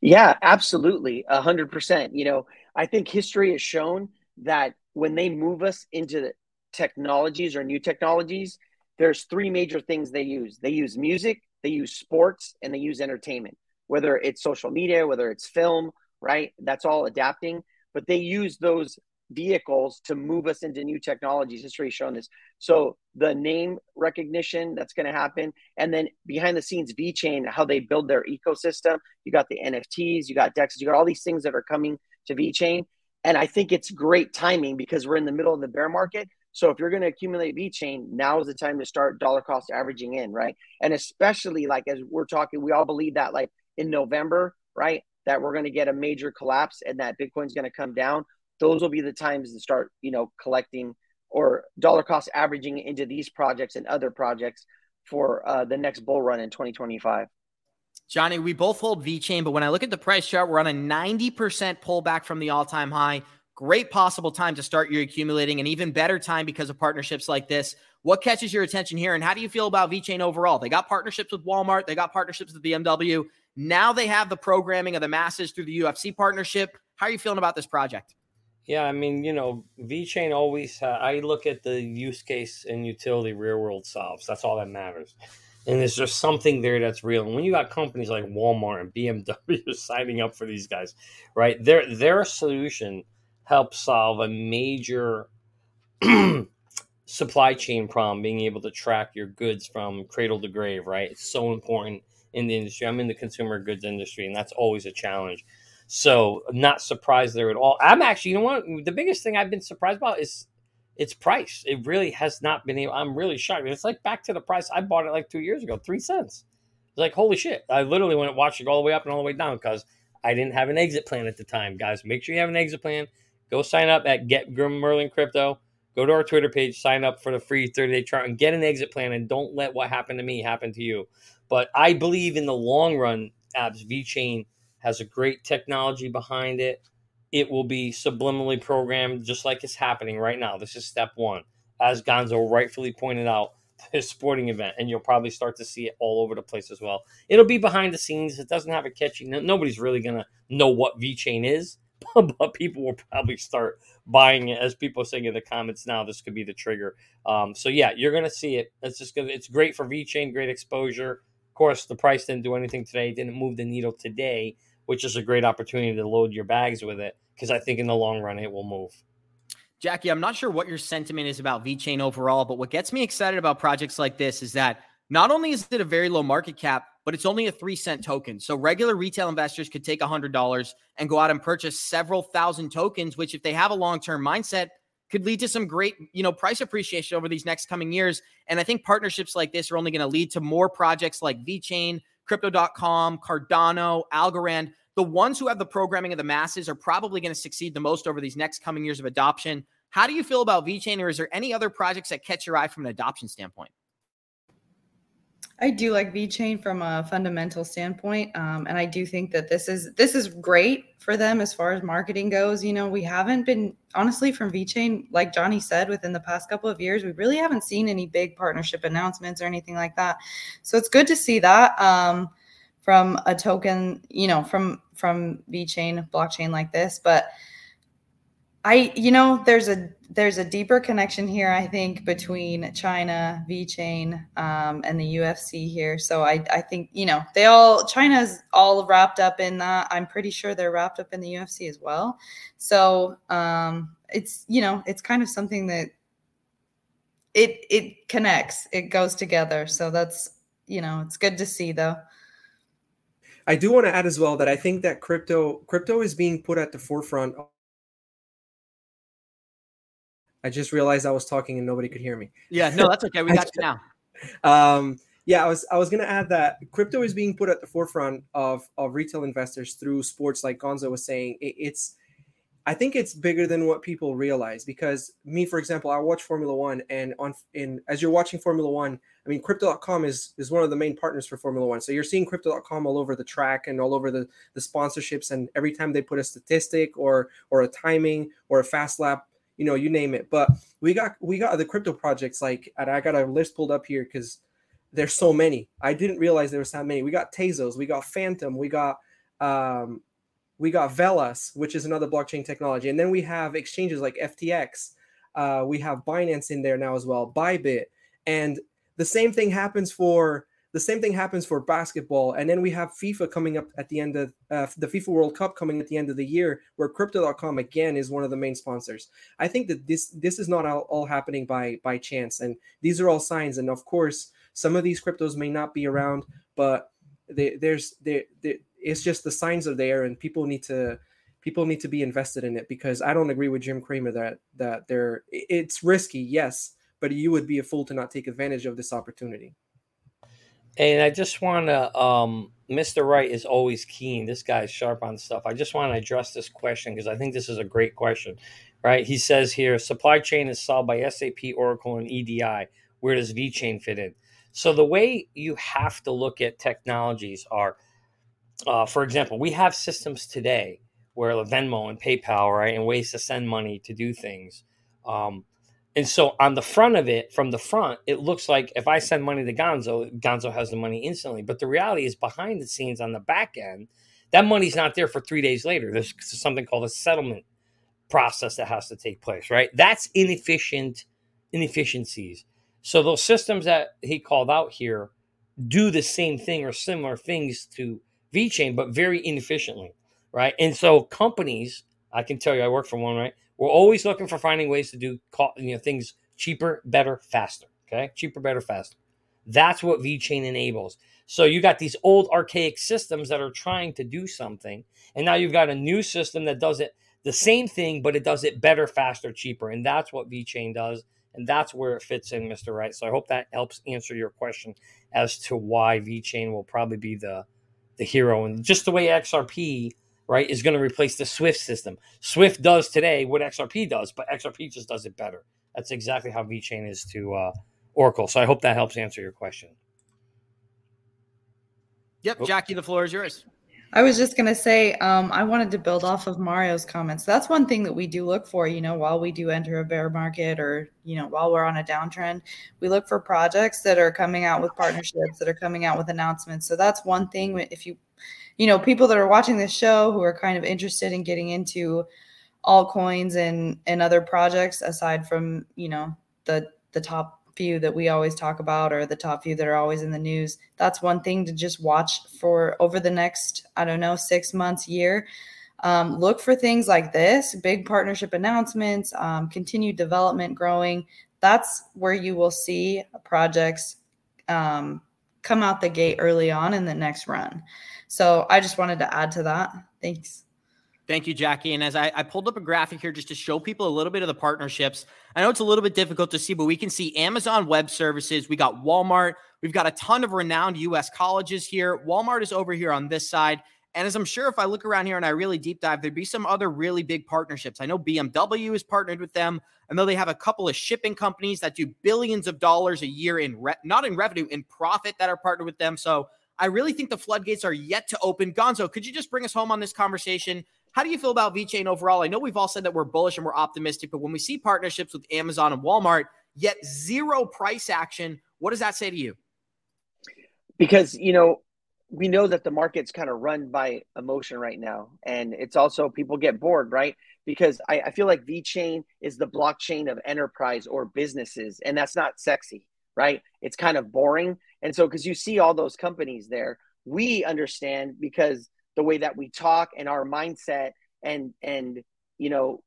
Yeah, absolutely. A hundred percent. You know, I think history has shown that when they move us into technologies or new technologies, there's three major things they use. They use music, they use sports, and they use entertainment. Whether it's social media, whether it's film, right? That's all adapting. But they use those vehicles to move us into new technologies. History has shown this. So the name recognition that's going to happen, and then behind the scenes, VeChain, how they build their ecosystem. You got the NFTs, you got DEX, you got all these things that are coming to VeChain, And I think it's great timing because we're in the middle of the bear market. So if you're going to accumulate V Chain, now is the time to start dollar cost averaging in, right? And especially like as we're talking, we all believe that like in November, right, that we're going to get a major collapse and that Bitcoin's going to come down those will be the times to start, you know, collecting or dollar cost averaging into these projects and other projects for uh, the next bull run in 2025. Johnny, we both hold VeChain, but when I look at the price chart, we're on a 90% pullback from the all time high. Great possible time to start your accumulating, and even better time because of partnerships like this. What catches your attention here, and how do you feel about VeChain overall? They got partnerships with Walmart, they got partnerships with BMW. Now they have the programming of the masses through the UFC partnership. How are you feeling about this project? Yeah, I mean, you know, VeChain always, uh, I look at the use case and utility real world solves. That's all that matters. And there's just something there that's real. And when you got companies like Walmart and BMW signing up for these guys, right? Their their solution helps solve a major supply chain problem, being able to track your goods from cradle to grave, right? It's so important in the industry. I'm in the consumer goods industry, and that's always a challenge. So not surprised there at all. I'm actually, you know what? The biggest thing I've been surprised about is its price. It really has not been able. I'm really shocked. It's like back to the price I bought it like two years ago, three cents. It's like holy shit! I literally went it all the way up and all the way down because I didn't have an exit plan at the time. Guys, make sure you have an exit plan. Go sign up at Good Morning Crypto. Go to our Twitter page, sign up for the free 30 day chart, and get an exit plan. And don't let what happened to me happen to you. But I believe in the long run, Abs VeChain has a great technology behind it. It will be subliminally programmed just like it's happening right now. This is step one. As Gonzo rightfully pointed out, this sporting event, and you'll probably start to see it all over the place as well. It'll be behind the scenes. It doesn't have a catchy. Nobody's really gonna know what VeChain is, but people will probably start buying it. As people are saying in the comments now, this could be the trigger. Um, so yeah, you're gonna see it. It's just gonna. It's great for VeChain. Great exposure. Of course, the price didn't do anything today. Didn't move the needle today which is a great opportunity to load your bags with it because I think in the long run it will move. Jackie, I'm not sure what your sentiment is about VeChain overall, but what gets me excited about projects like this is that not only is it a very low market cap, but it's only a three cent token. So regular retail investors could take $100 and go out and purchase several thousand tokens, which, if they have a long term mindset, could lead to some great, you know, price appreciation over these next coming years. And I think partnerships like this are only going to lead to more projects like VeChain, Crypto.com, Cardano, Algorand. The ones who have the programming of the masses are probably going to succeed the most over these next coming years of adoption. How do you feel about VeChain, or is there any other projects that catch your eye from an adoption standpoint? I do like VeChain from a fundamental standpoint, um, and I do think that this is this is great for them as far as marketing goes. You know, we haven't been honestly from VeChain, like Johnny said, within the past couple of years, we really haven't seen any big partnership announcements or anything like that. So it's good to see that um, from a token, you know, from from VeChain blockchain like this, but I, you know, there's a there's a deeper connection here, I think, between China, VeChain, um, and the UFC here. So I, I think, you know, they all China's all wrapped up in that. I'm pretty sure they're wrapped up in the UFC as well. So um, it's, you know, it's kind of something that it it connects, it goes together. So that's, you know, it's good to see though. I do want to add as well that I think that crypto crypto is being put at the forefront I just realized I was talking and nobody could hear me. Yeah, no, that's okay. We got you now. Um, yeah, I was I was gonna add that crypto is being put at the forefront of of retail investors through sports, like Gonzo was saying. It, it's I think it's bigger than what people realize because me, for example, I watch Formula One, and on in as you're watching Formula One, I mean, Crypto.com is is one of the main partners for Formula One. So you're seeing Crypto.com all over the track and all over the the sponsorships, and every time they put a statistic or or a timing or a fast lap, you know, you name it. But we got we got the crypto projects like, and I got a list pulled up here because there's so many. I didn't realize there was that many. We got Tezos, we got Fantom, we got um we got Velas, which is another blockchain technology, and then we have exchanges like FTX. Uh, we have Binance in there now as well, Bybit, and the same thing happens for the same thing happens for basketball. And then we have FIFA coming up at the end of uh, the FIFA World Cup coming at the end of the year, where Crypto.com again is one of the main sponsors. I think that this this is not all, all happening by by chance, and these are all signs. And of course, some of these cryptos may not be around, but they, there's it's just the signs are there and people need to people need to be invested in it because I don't agree with Jim Cramer that that they're it's risky, yes, but you would be a fool to not take advantage of this opportunity. And I just want to, um, Mr. Wright is always keen. This guy's sharp on stuff. I just want to address this question because I think this is a great question, right? He says here supply chain is solved by SAP, Oracle, and EDI. Where does VeChain fit in? So the way you have to look at technologies are uh, for example, we have systems today where Venmo and PayPal, right, and ways to send money to do things. Um, and so on the front of it, from the front, it looks like if I send money to Gonzo, Gonzo has the money instantly. But the reality is behind the scenes on the back end, that money's not there for three days later. There's something called a settlement process that has to take place, right? That's inefficient inefficiencies. So those systems that he called out here do the same thing or similar things to VeChain, but very inefficiently, right? And so companies, I can tell you, I work for one, right? We're always looking for finding ways to do you know things cheaper, better, faster. Okay, cheaper, better, faster. That's what VeChain enables. So you got these old archaic systems that are trying to do something, and now you've got a new system that does it the same thing, but it does it better, faster, cheaper, and that's what VeChain does, and that's where it fits in, Mister Wright. So I hope that helps answer your question as to why VeChain will probably be the the hero and just the way XRP right is going to replace the Swift system. Swift does today what XRP does, but XRP just does it better. That's exactly how VeChain is to uh, Oracle. So I hope that helps answer your question. Yep, oh. Jackie, the floor is yours. I was just going to say, um, I wanted to build off of Mario's comments. That's one thing that we do look for, you know, while we do enter a bear market or, you know, while we're on a downtrend, we look for projects that are coming out with partnerships, that are coming out with announcements. So that's one thing. If you, you know, people that are watching this show who are kind of interested in getting into altcoins and and other projects aside from, you know, the the top few that we always talk about or the top few that are always in the news. That's one thing to just watch for over the next, I don't know, six months, year. Um, look for things like this big partnership announcements, um, continued development, growing. That's where you will see projects um, come out the gate early on in the next run. So I just wanted to add to that. Thanks. Thank you, Jackie. And as I, I, pulled up a graphic here just to show people a little bit of the partnerships, I know it's a little bit difficult to see, but we can see Amazon Web Services. We got Walmart. We've got a ton of renowned US colleges here. Walmart is over here on this side. And as I'm sure if I look around here and I really deep dive, there'd be some other really big partnerships. I know BMW is partnered with them. I know they have a couple of shipping companies that do billions of dollars a year in re- not in revenue, in profit that are partnered with them. So I really think the floodgates are yet to open. Gonzo, could you just bring us home on this conversation? How do you feel about VeChain overall? I know we've all said that we're bullish and we're optimistic, but when we see partnerships with Amazon and Walmart, yet zero price action, what does that say to you? Because, you know, we know that the market's kind of run by emotion right now. And it's also people get bored, right? Because I, I feel like VeChain is the blockchain of enterprise or businesses, and that's not sexy, right? It's kind of boring. And so, because you see all those companies there, we understand because the way that we talk and our mindset and and you know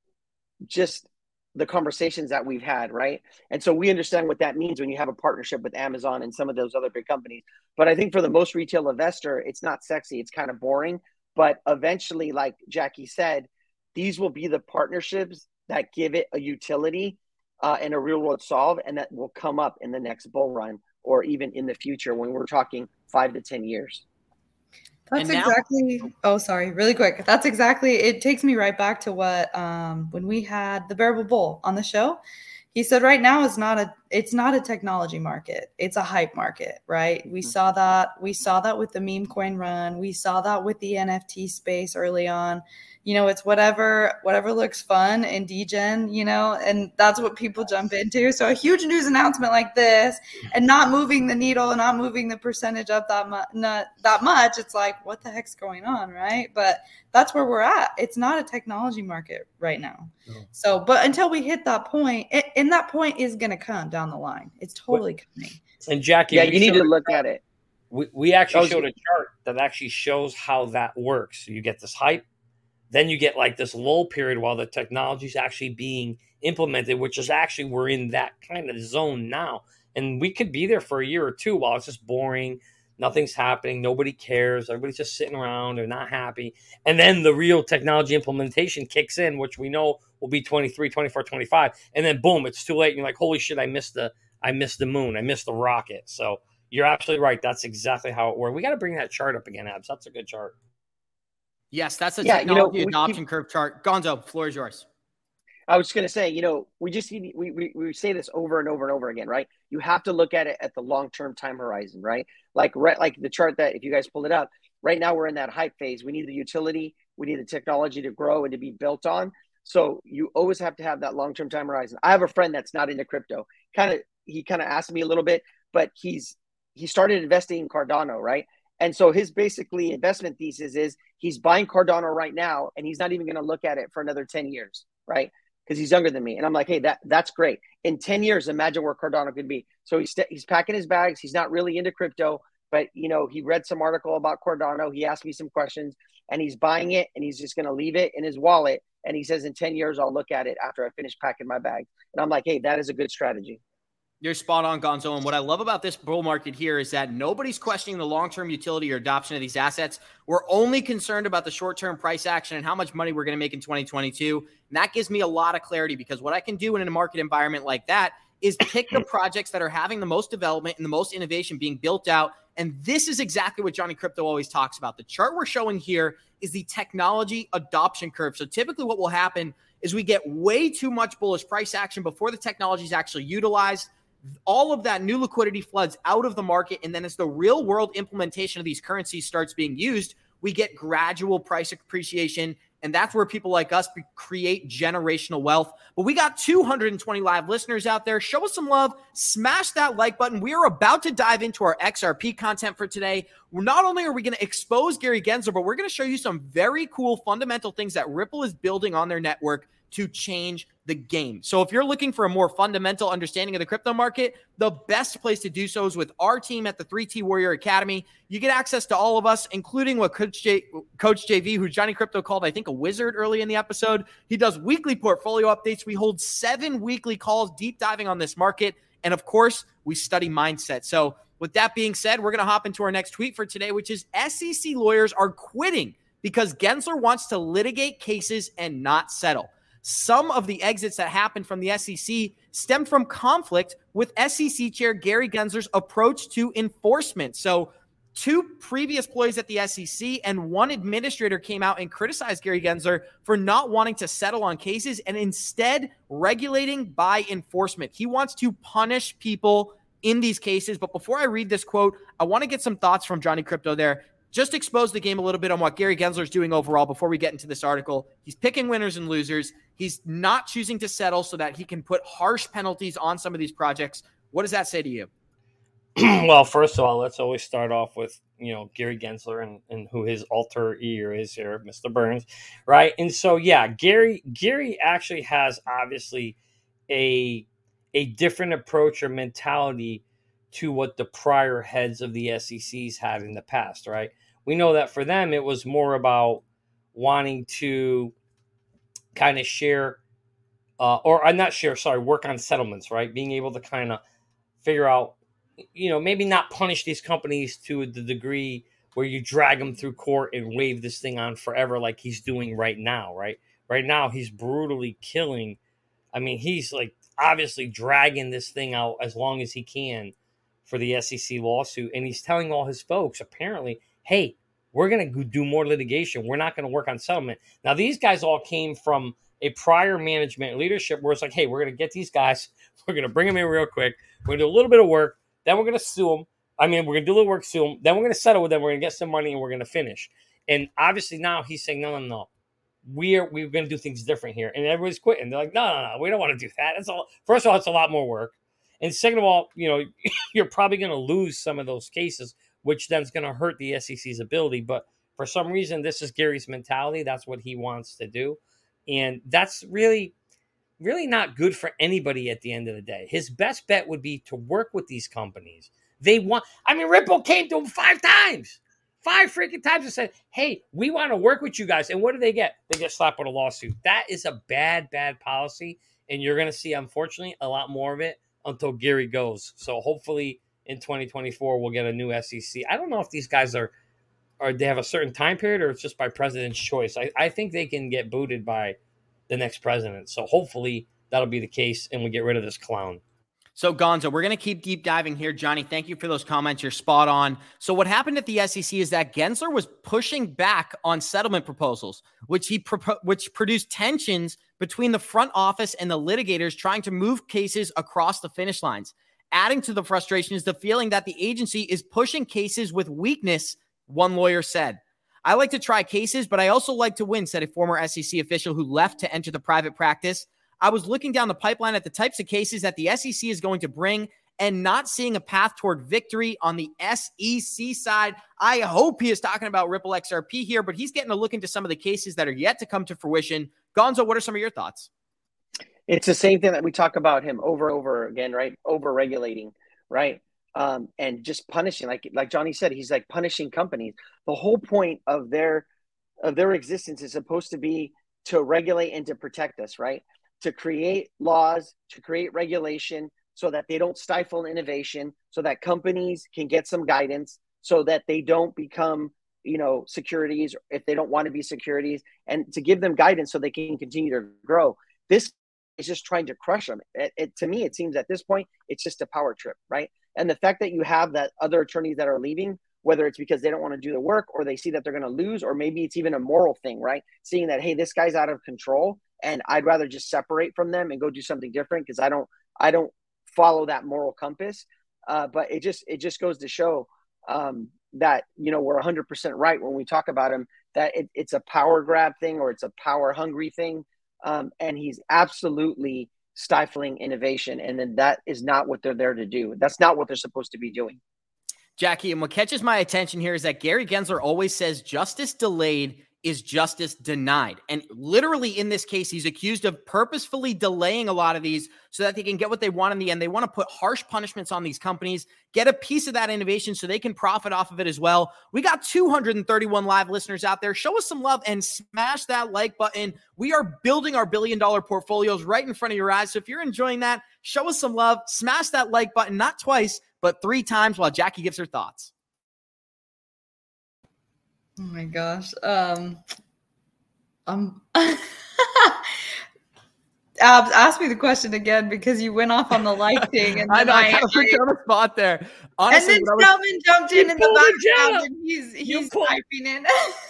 just the conversations that we've had right and so we understand what that means when you have a partnership with amazon and some of those other big companies but i think for the most retail investor it's not sexy it's kind of boring but eventually like jackie said these will be the partnerships that give it a utility uh, and a real world solve and that will come up in the next bull run or even in the future when we're talking five to ten years That's now- exactly. Oh, sorry. Really quick. That's exactly. It takes me right back to what um, when we had the Bearable Bull on the show. He said, "Right now, is not a. It's not a technology market. It's a hype market. Right? We mm-hmm. saw that. We saw that with the meme coin run. We saw that with the NFT space early on. You know, it's whatever whatever looks fun in DGen. You know, and that's what people jump into. So a huge news announcement like this, mm-hmm. and not moving the needle and not moving the percentage up that much not that much it's like what the heck's going on right but that's where we're at it's not a technology market right now No. so but until we hit that point it, and that point is going to come down the line it's totally coming And Jackie, Yeah, you need to look chart- at it. We, we actually Those- showed a chart that actually shows how that works. So you get this hype, then you get like this lull period while the technology is actually being implemented, which is actually we're in that kind of zone now. And we could be there for a year or two while it's just boring, nothing's happening, nobody cares, everybody's just sitting around, they're not happy. And then the real technology implementation kicks in, which we know will be 23, 24, 25. And then boom, it's too late. And you're like, holy shit, I missed the I missed the moon, I missed the rocket. So you're absolutely right. That's exactly how it works. We got to bring that chart up again, Abs. That's a good chart. Yes, that's a Yeah, you know, technology we keep- adoption curve chart. Gonzo, floor is yours. I was just gonna say, you know, we just we, we we say this over and over and over again, right? You have to look at it at the long term time horizon, right? Like right, like the chart that if you guys pull it up, right now we're in that hype phase. We need the utility, we need the technology to grow and to be built on. So you always have to have that long term time horizon. I have a friend that's not into crypto. Kind of he kind of asked me a little bit, but he's he started investing in Cardano, right? And so his basically investment thesis is he's buying Cardano right now and he's not even going to look at it for another 10 years, right? Because he's younger than me. And I'm like, hey, that that's great. In 10 years, imagine where Cardano could be. So he's he's packing his bags. He's not really into crypto, but you know, he read some article about Cardano. He asked me some questions and he's buying it and he's just going to leave it in his wallet. And he says, in 10 years, I'll look at it after I finish packing my bag. And I'm like, hey, that is a good strategy. You're spot on, Gonzo. And what I love about this bull market here is that nobody's questioning the long term utility or adoption of these assets. We're only concerned about the short term price action and how much money we're going to make in 2022. And that gives me a lot of clarity because what I can do in a market environment like that is pick the projects that are having the most development and the most innovation being built out. And this is exactly what Johnny Crypto always talks about. The chart we're showing here is the technology adoption curve. So typically, what will happen is we get way too much bullish price action before the technology is actually utilized all of that new liquidity floods out of the market. And then as the real world implementation of these currencies starts being used, we get gradual price appreciation. And that's where people like us create generational wealth. But we got 220 live listeners out there. Show us some love. Smash that like button. We are about to dive into our XRP content for today. Not only are we going to expose Gary Gensler, but we're going to show you some very cool fundamental things that Ripple is building on their network to change the game. So if you're looking for a more fundamental understanding of the crypto market, the best place to do so is with our team at the 3T Warrior Academy. You get access to all of us, including what Coach J, Coach JV, who Johnny Crypto called, I think, a wizard early in the episode. He does weekly portfolio updates. We hold seven weekly calls deep diving on this market. And of course, we study mindset. So with that being said, we're going to hop into our next tweet for today, which is SEC lawyers are quitting because Gensler wants to litigate cases and not settle. Some of the exits that happened from the SEC stemmed from conflict with SEC Chair Gary Gensler's approach to enforcement. So, two previous employees at the SEC and one administrator came out and criticized Gary Gensler for not wanting to settle on cases and instead regulating by enforcement. He wants to punish people in these cases. But before I read this quote, I want to get some thoughts from Johnny Crypto there just expose the game a little bit on what Gary Gensler is doing overall before we get into this article. He's picking winners and losers. He's not choosing to settle so that he can put harsh penalties on some of these projects. What does that say to you? well, first of all, let's always start off with you know Gary Gensler and, and who his alter ego is here, Mr. Burns, right? And so yeah, Gary Gary actually has obviously a a different approach or mentality to what the prior heads of the SECs had in the past, right? We know that for them it was more about wanting to kind of share uh, or I'm not share, sorry, work on settlements, right? Being able to kind of figure out you know, maybe not punish these companies to the degree where you drag them through court and wave this thing on forever like he's doing right now, right? Right now, he's brutally killing. I mean, he's like obviously dragging this thing out as long as he can for the SEC lawsuit. And he's telling all his folks, apparently, hey, we're going to do more litigation. We're not going to work on settlement. Now, these guys all came from a prior management leadership where it's like, hey, we're going to get these guys, we're going to bring them in real quick, we're going to do a little bit of work, then we're going to sue them. I mean, we're going to do a little work, sue them, then we're going to settle with them, we're going to get some money, and we're going to finish. And obviously now he's saying, no, no, no. We're we're going to do things different here, and everybody's quitting. They're like, no, no, no, we don't want to do that. It's all. First of all, it's a lot more work, and second of all, you know, you're probably going to lose some of those cases, which then is going to hurt the SEC's ability. But for some reason, this is Gary's mentality. That's what he wants to do. And that's really, really not good for anybody at the end of the day. His best bet would be to work with these companies. They want, I mean, Ripple came to him five times, five freaking times and said, Hey, we want to work with you guys. And what do they get? They get slapped with a lawsuit. That is a bad, bad policy. And you're going to see, unfortunately, a lot more of it until Gary goes. So hopefully in 2024, we'll get a new SEC. I don't know if these guys are or they have a certain time period or it's just by president's choice. I, I think they can get booted by the next president. So hopefully that'll be the case and we get rid of this clown. So, Gonzo, we're going to keep deep diving here. Johnny, thank you for those comments. You're spot on. So, what happened at the SEC is that Gensler was pushing back on settlement proposals, which he pro- which produced tensions between the front office and the litigators trying to move cases across the finish lines. Adding to the frustration is the feeling that the agency is pushing cases with weakness one lawyer said. I like to try cases, but I also like to win, said a former SEC official who left to enter the private practice. I was looking down the pipeline at the types of cases that the SEC is going to bring and not seeing a path toward victory on the SEC side. I hope he is talking about Ripple XRP here, but he's getting a look into some of the cases that are yet to come to fruition. Gonzo, what are some of your thoughts? It's the same thing that we talk about him over and over again, right? Over regulating, right? um, and just punishing like like johnny said he's like punishing companies the whole point of their of their existence is supposed to be to regulate and to protect us right to create laws to create regulation so that they don't stifle innovation so that companies can get some guidance so that they don't become you know securities if they don't want to be securities and to give them guidance so they can continue to grow. This is just trying to crush them. It, it, to me it seems at this point it's just a power trip right? And the fact that you have that other attorneys that are leaving, whether it's because they don't want to do the work or they see that they're going to lose, or maybe it's even a moral thing, right? Seeing that, hey, this guy's out of control and I'd rather just separate from them and go do something different because I don't, I don't follow that moral compass. Uh, but it just, it just goes to show um, that, you know, we're 100% right when we talk about him, that it, it's a power grab thing or it's a power hungry thing. Um, and he's absolutely stifling innovation. And then that is not what they're there to do. That's not what they're supposed to be doing. Jackie, and what catches my attention here is that Gary Gensler always says justice delayed is justice denied. And literally in this case, he's accused of purposefully delaying a lot of these so that they can get what they want in the end. They want to put harsh punishments on these companies, get a piece of that innovation so they can profit off of it as well. We got 231 live listeners out there. Show us some love and smash that like button. We are building our billion dollar portfolios right in front of your eyes. So if you're enjoying that, show us some love, smash that like button, not twice, but three times while Jackie gives her thoughts. Oh my gosh. Um, um, Abs, ask me the question again because you went off on the light thing, and I know I, I kind of put you on the spot there. Honestly, and then Selman jumped in in the background and he's he's pulled, typing in.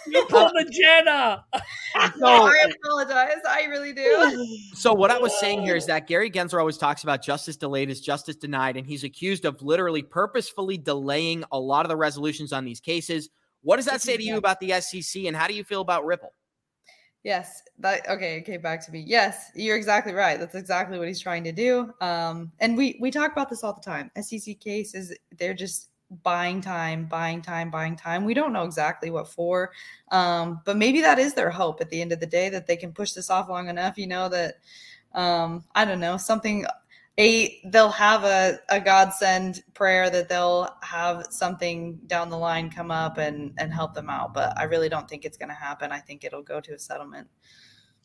you pulled the Jenna. so, I apologize. I really do. So what I was saying here is that Gary Gensler always talks about justice delayed is justice denied, and he's accused of literally purposefully delaying a lot of the resolutions on these cases what does that say to you about the SEC and how do you feel about Ripple? Yes, that okay, it came back to me. Yes, you're exactly right. That's exactly what he's trying to do. Um, and we we talk about this all the time. SEC cases, they're just buying time, buying time, buying time. We don't know exactly what for. Um, but maybe that is their hope at the end of the day that they can push this off long enough, you know, that um, I don't know, something a they'll have a, a godsend prayer that they'll have something down the line come up and and help them out but i really don't think it's going to happen i think it'll go to a settlement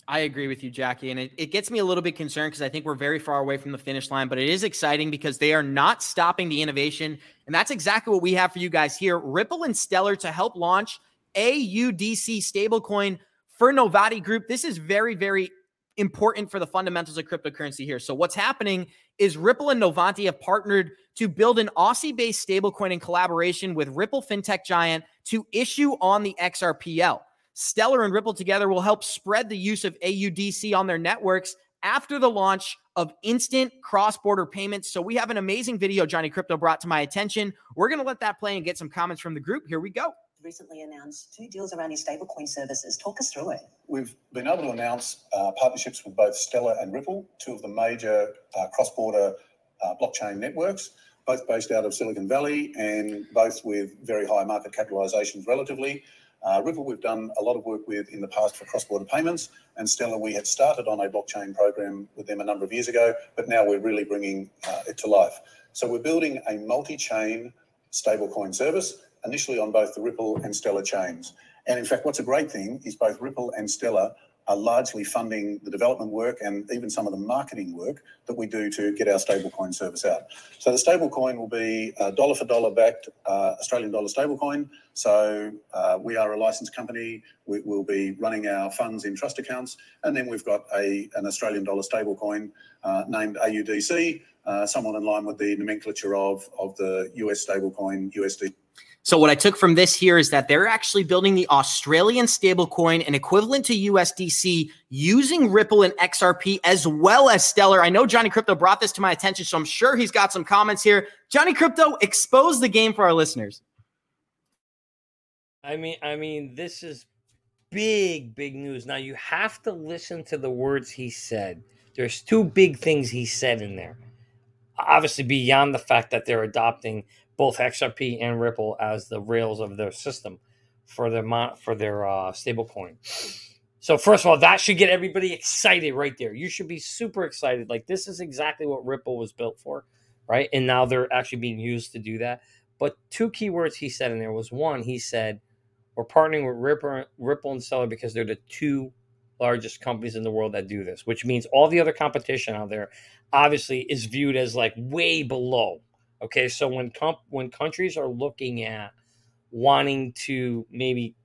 I agree with you, Jackie. And it, it gets me a little bit concerned because I think we're very far away from the finish line, but it is exciting because they are not stopping the innovation. And that's exactly what we have for you guys here. Ripple and Stellar to help launch AUDC stablecoin for Novatti Group. This is very, very important for the fundamentals of cryptocurrency here. So what's happening is Ripple and Novatti have partnered to build an Aussie-based stablecoin in collaboration with Ripple fintech giant to issue on the XRPL. Stellar and Ripple together will help spread the use of AUDC on their networks after the launch of instant cross-border payments. So we have an amazing video Johnny Crypto brought to my attention. We're going to let that play and get some comments from the group. Here we go recently announced two deals around his stablecoin services. Talk us through it. We've been able to announce uh, partnerships with both Stellar and Ripple, two of the major uh, cross border uh, blockchain networks, both based out of Silicon Valley and both with very high market capitalizations relatively. Uh, Ripple, we've done a lot of work with in the past for cross border payments, and Stellar, we had started on a blockchain program with them a number of years ago, but now we're really bringing uh, it to life. So we're building a multi chain stablecoin service initially on both the Ripple and Stellar chains. And in fact, what's a great thing is both Ripple and Stellar are largely funding the development work and even some of the marketing work that we do to get our stablecoin service out. So the stablecoin will be a dollar for dollar backed uh, Australian dollar stablecoin. So uh, we are a licensed company. We, will be running our funds in trust accounts, and then we've got a an Australian dollar stablecoin uh, named AUDC, uh, somewhat in line with the nomenclature of of the US stablecoin USD. So what I took from this here is that they're actually building the Australian stablecoin an equivalent to USDC using Ripple and XRP as well as Stellar. I know Johnny Crypto brought this to my attention, so I'm sure he's got some comments here. Johnny Crypto, expose the game for our listeners. I mean, I mean, this is big, big news. Now you have to listen to the words he said. There's two big things he said in there. Obviously, beyond the fact that they're adopting both XRP and Ripple as the rails of their system for their mon- for their uh, stablecoin. So first of all, that should get everybody excited right there. You should be super excited. Like this is exactly what Ripple was built for, right? And now they're actually being used to do that. But two keywords he said in there was one, he said, we're partnering with Ripple, Ripple and Stellar because they're the two largest companies in the world that do this, which means all the other competition out there obviously is viewed as like way below Okay, so when comp- when countries are looking at wanting to maybe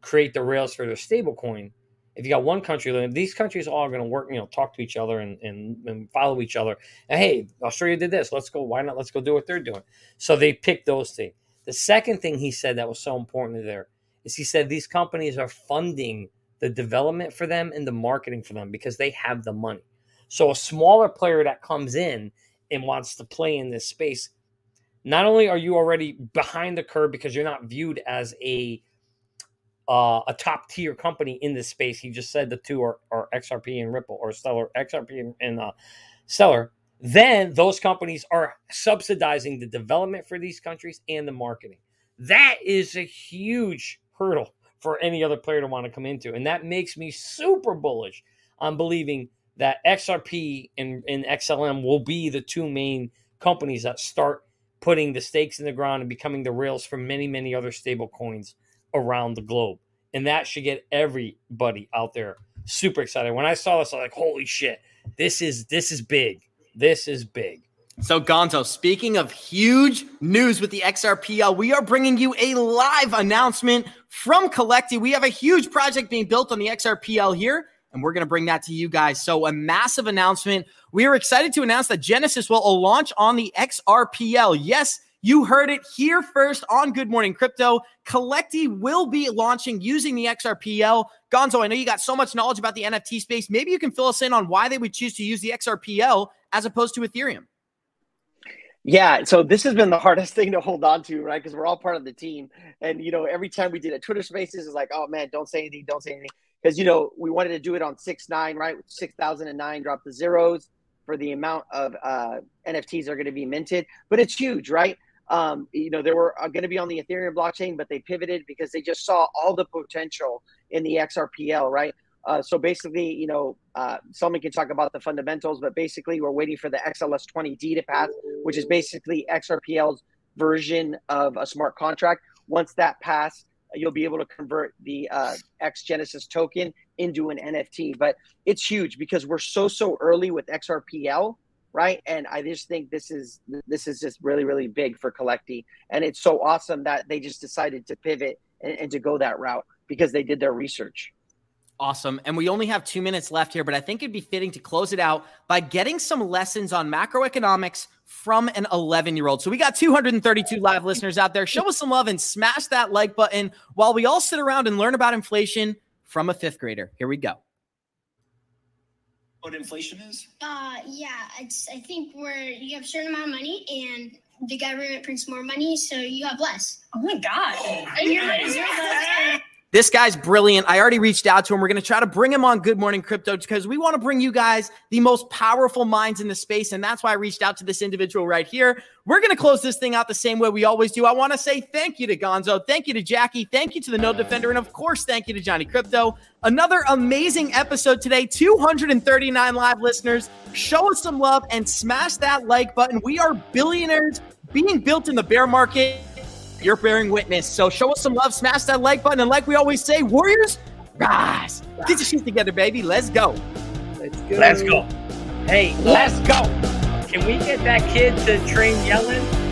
create the rails for their stablecoin, if you got one country, these countries all are going to work, you know, talk to each other and, and, and follow each other. And hey, Australia did this. Let's go. Why not? Let's go do what they're doing. So they picked those things. The second thing he said that was so important there is he said these companies are funding the development for them and the marketing for them because they have the money. So a smaller player that comes in and wants to play in this space, not only are you already behind the curve because you're not viewed as a uh, a top tier company in this space. He just said the two are, are XRP and Ripple or Stellar, XRP and, and uh, Stellar. Then those companies are subsidizing the development for these countries and the marketing. That is a huge hurdle for any other player to want to come into. And that makes me super bullish on believing that XRP and, and XLM will be the two main companies that start putting the stakes in the ground and becoming the rails for many, many other stable coins around the globe. And that should get everybody out there super excited. When I saw this, I was like, holy shit, this is this is big. This is big. So, Gonzo, speaking of huge news with the XRPL, we are bringing you a live announcement from Collecti. We have a huge project being built on the XRPL here and we're going to bring that to you guys. So, a massive announcement. We are excited to announce that Genesis will launch on the XRPL. Yes, you heard it here first on Good Morning Crypto. Collecti will be launching using the XRPL. Gonzo, I know you got so much knowledge about the NFT space. Maybe you can fill us in on why they would choose to use the XRPL as opposed to Ethereum. Yeah, so this has been the hardest thing to hold on to, right? Because we're all part of the team, and you know, every time we did a Twitter Spaces, it's like, oh man, don't say anything, don't say anything because you know we wanted to do it on six nine, right? Six thousand and nine, drop the zeros for the amount of uh, NFTs are going to be minted, but it's huge, right? Um, you know, they were uh, going to be on the Ethereum blockchain, but they pivoted because they just saw all the potential in the XRPL, right? Uh, so basically, you know, uh, someone can talk about the fundamentals, but basically, we're waiting for the XLS20D to pass, which is basically XRPL's version of a smart contract. Once that passed, you'll be able to convert the uh, X Genesis token into an NFT. But it's huge because we're so so early with XRPL, right? And I just think this is this is just really really big for Collecti, and it's so awesome that they just decided to pivot and, and to go that route because they did their research. Awesome. And we only have two minutes left here, but I think it'd be fitting to close it out by getting some lessons on macroeconomics from an 11 year old. So we got 232 live listeners out there. Show us some love and smash that like button while we all sit around and learn about inflation from a fifth grader. Here we go. What inflation is? Uh, yeah, it's, I think where you have a certain amount of money and the government prints more money, so you have less. Oh my god! And you're, you're, This guy's brilliant. I already reached out to him. We're going to try to bring him on Good Morning Crypto because we want to bring you guys the most powerful minds in the space. And that's why I reached out to this individual right here. We're going to close this thing out the same way we always do. I want to say thank you to Gonzo. Thank you to Jackie. Thank you to the Node Defender. And of course, thank you to Johnny Crypto. Another amazing episode today. 239 live listeners. Show us some love and smash that like button. We are billionaires being built in the bear market you're bearing witness. So show us some love, smash that like button, and like we always say, Warriors, rise. Get your shit together, baby. Let's go. Let's go. Let's go. Hey, let's go. Can we get that kid to train yelling?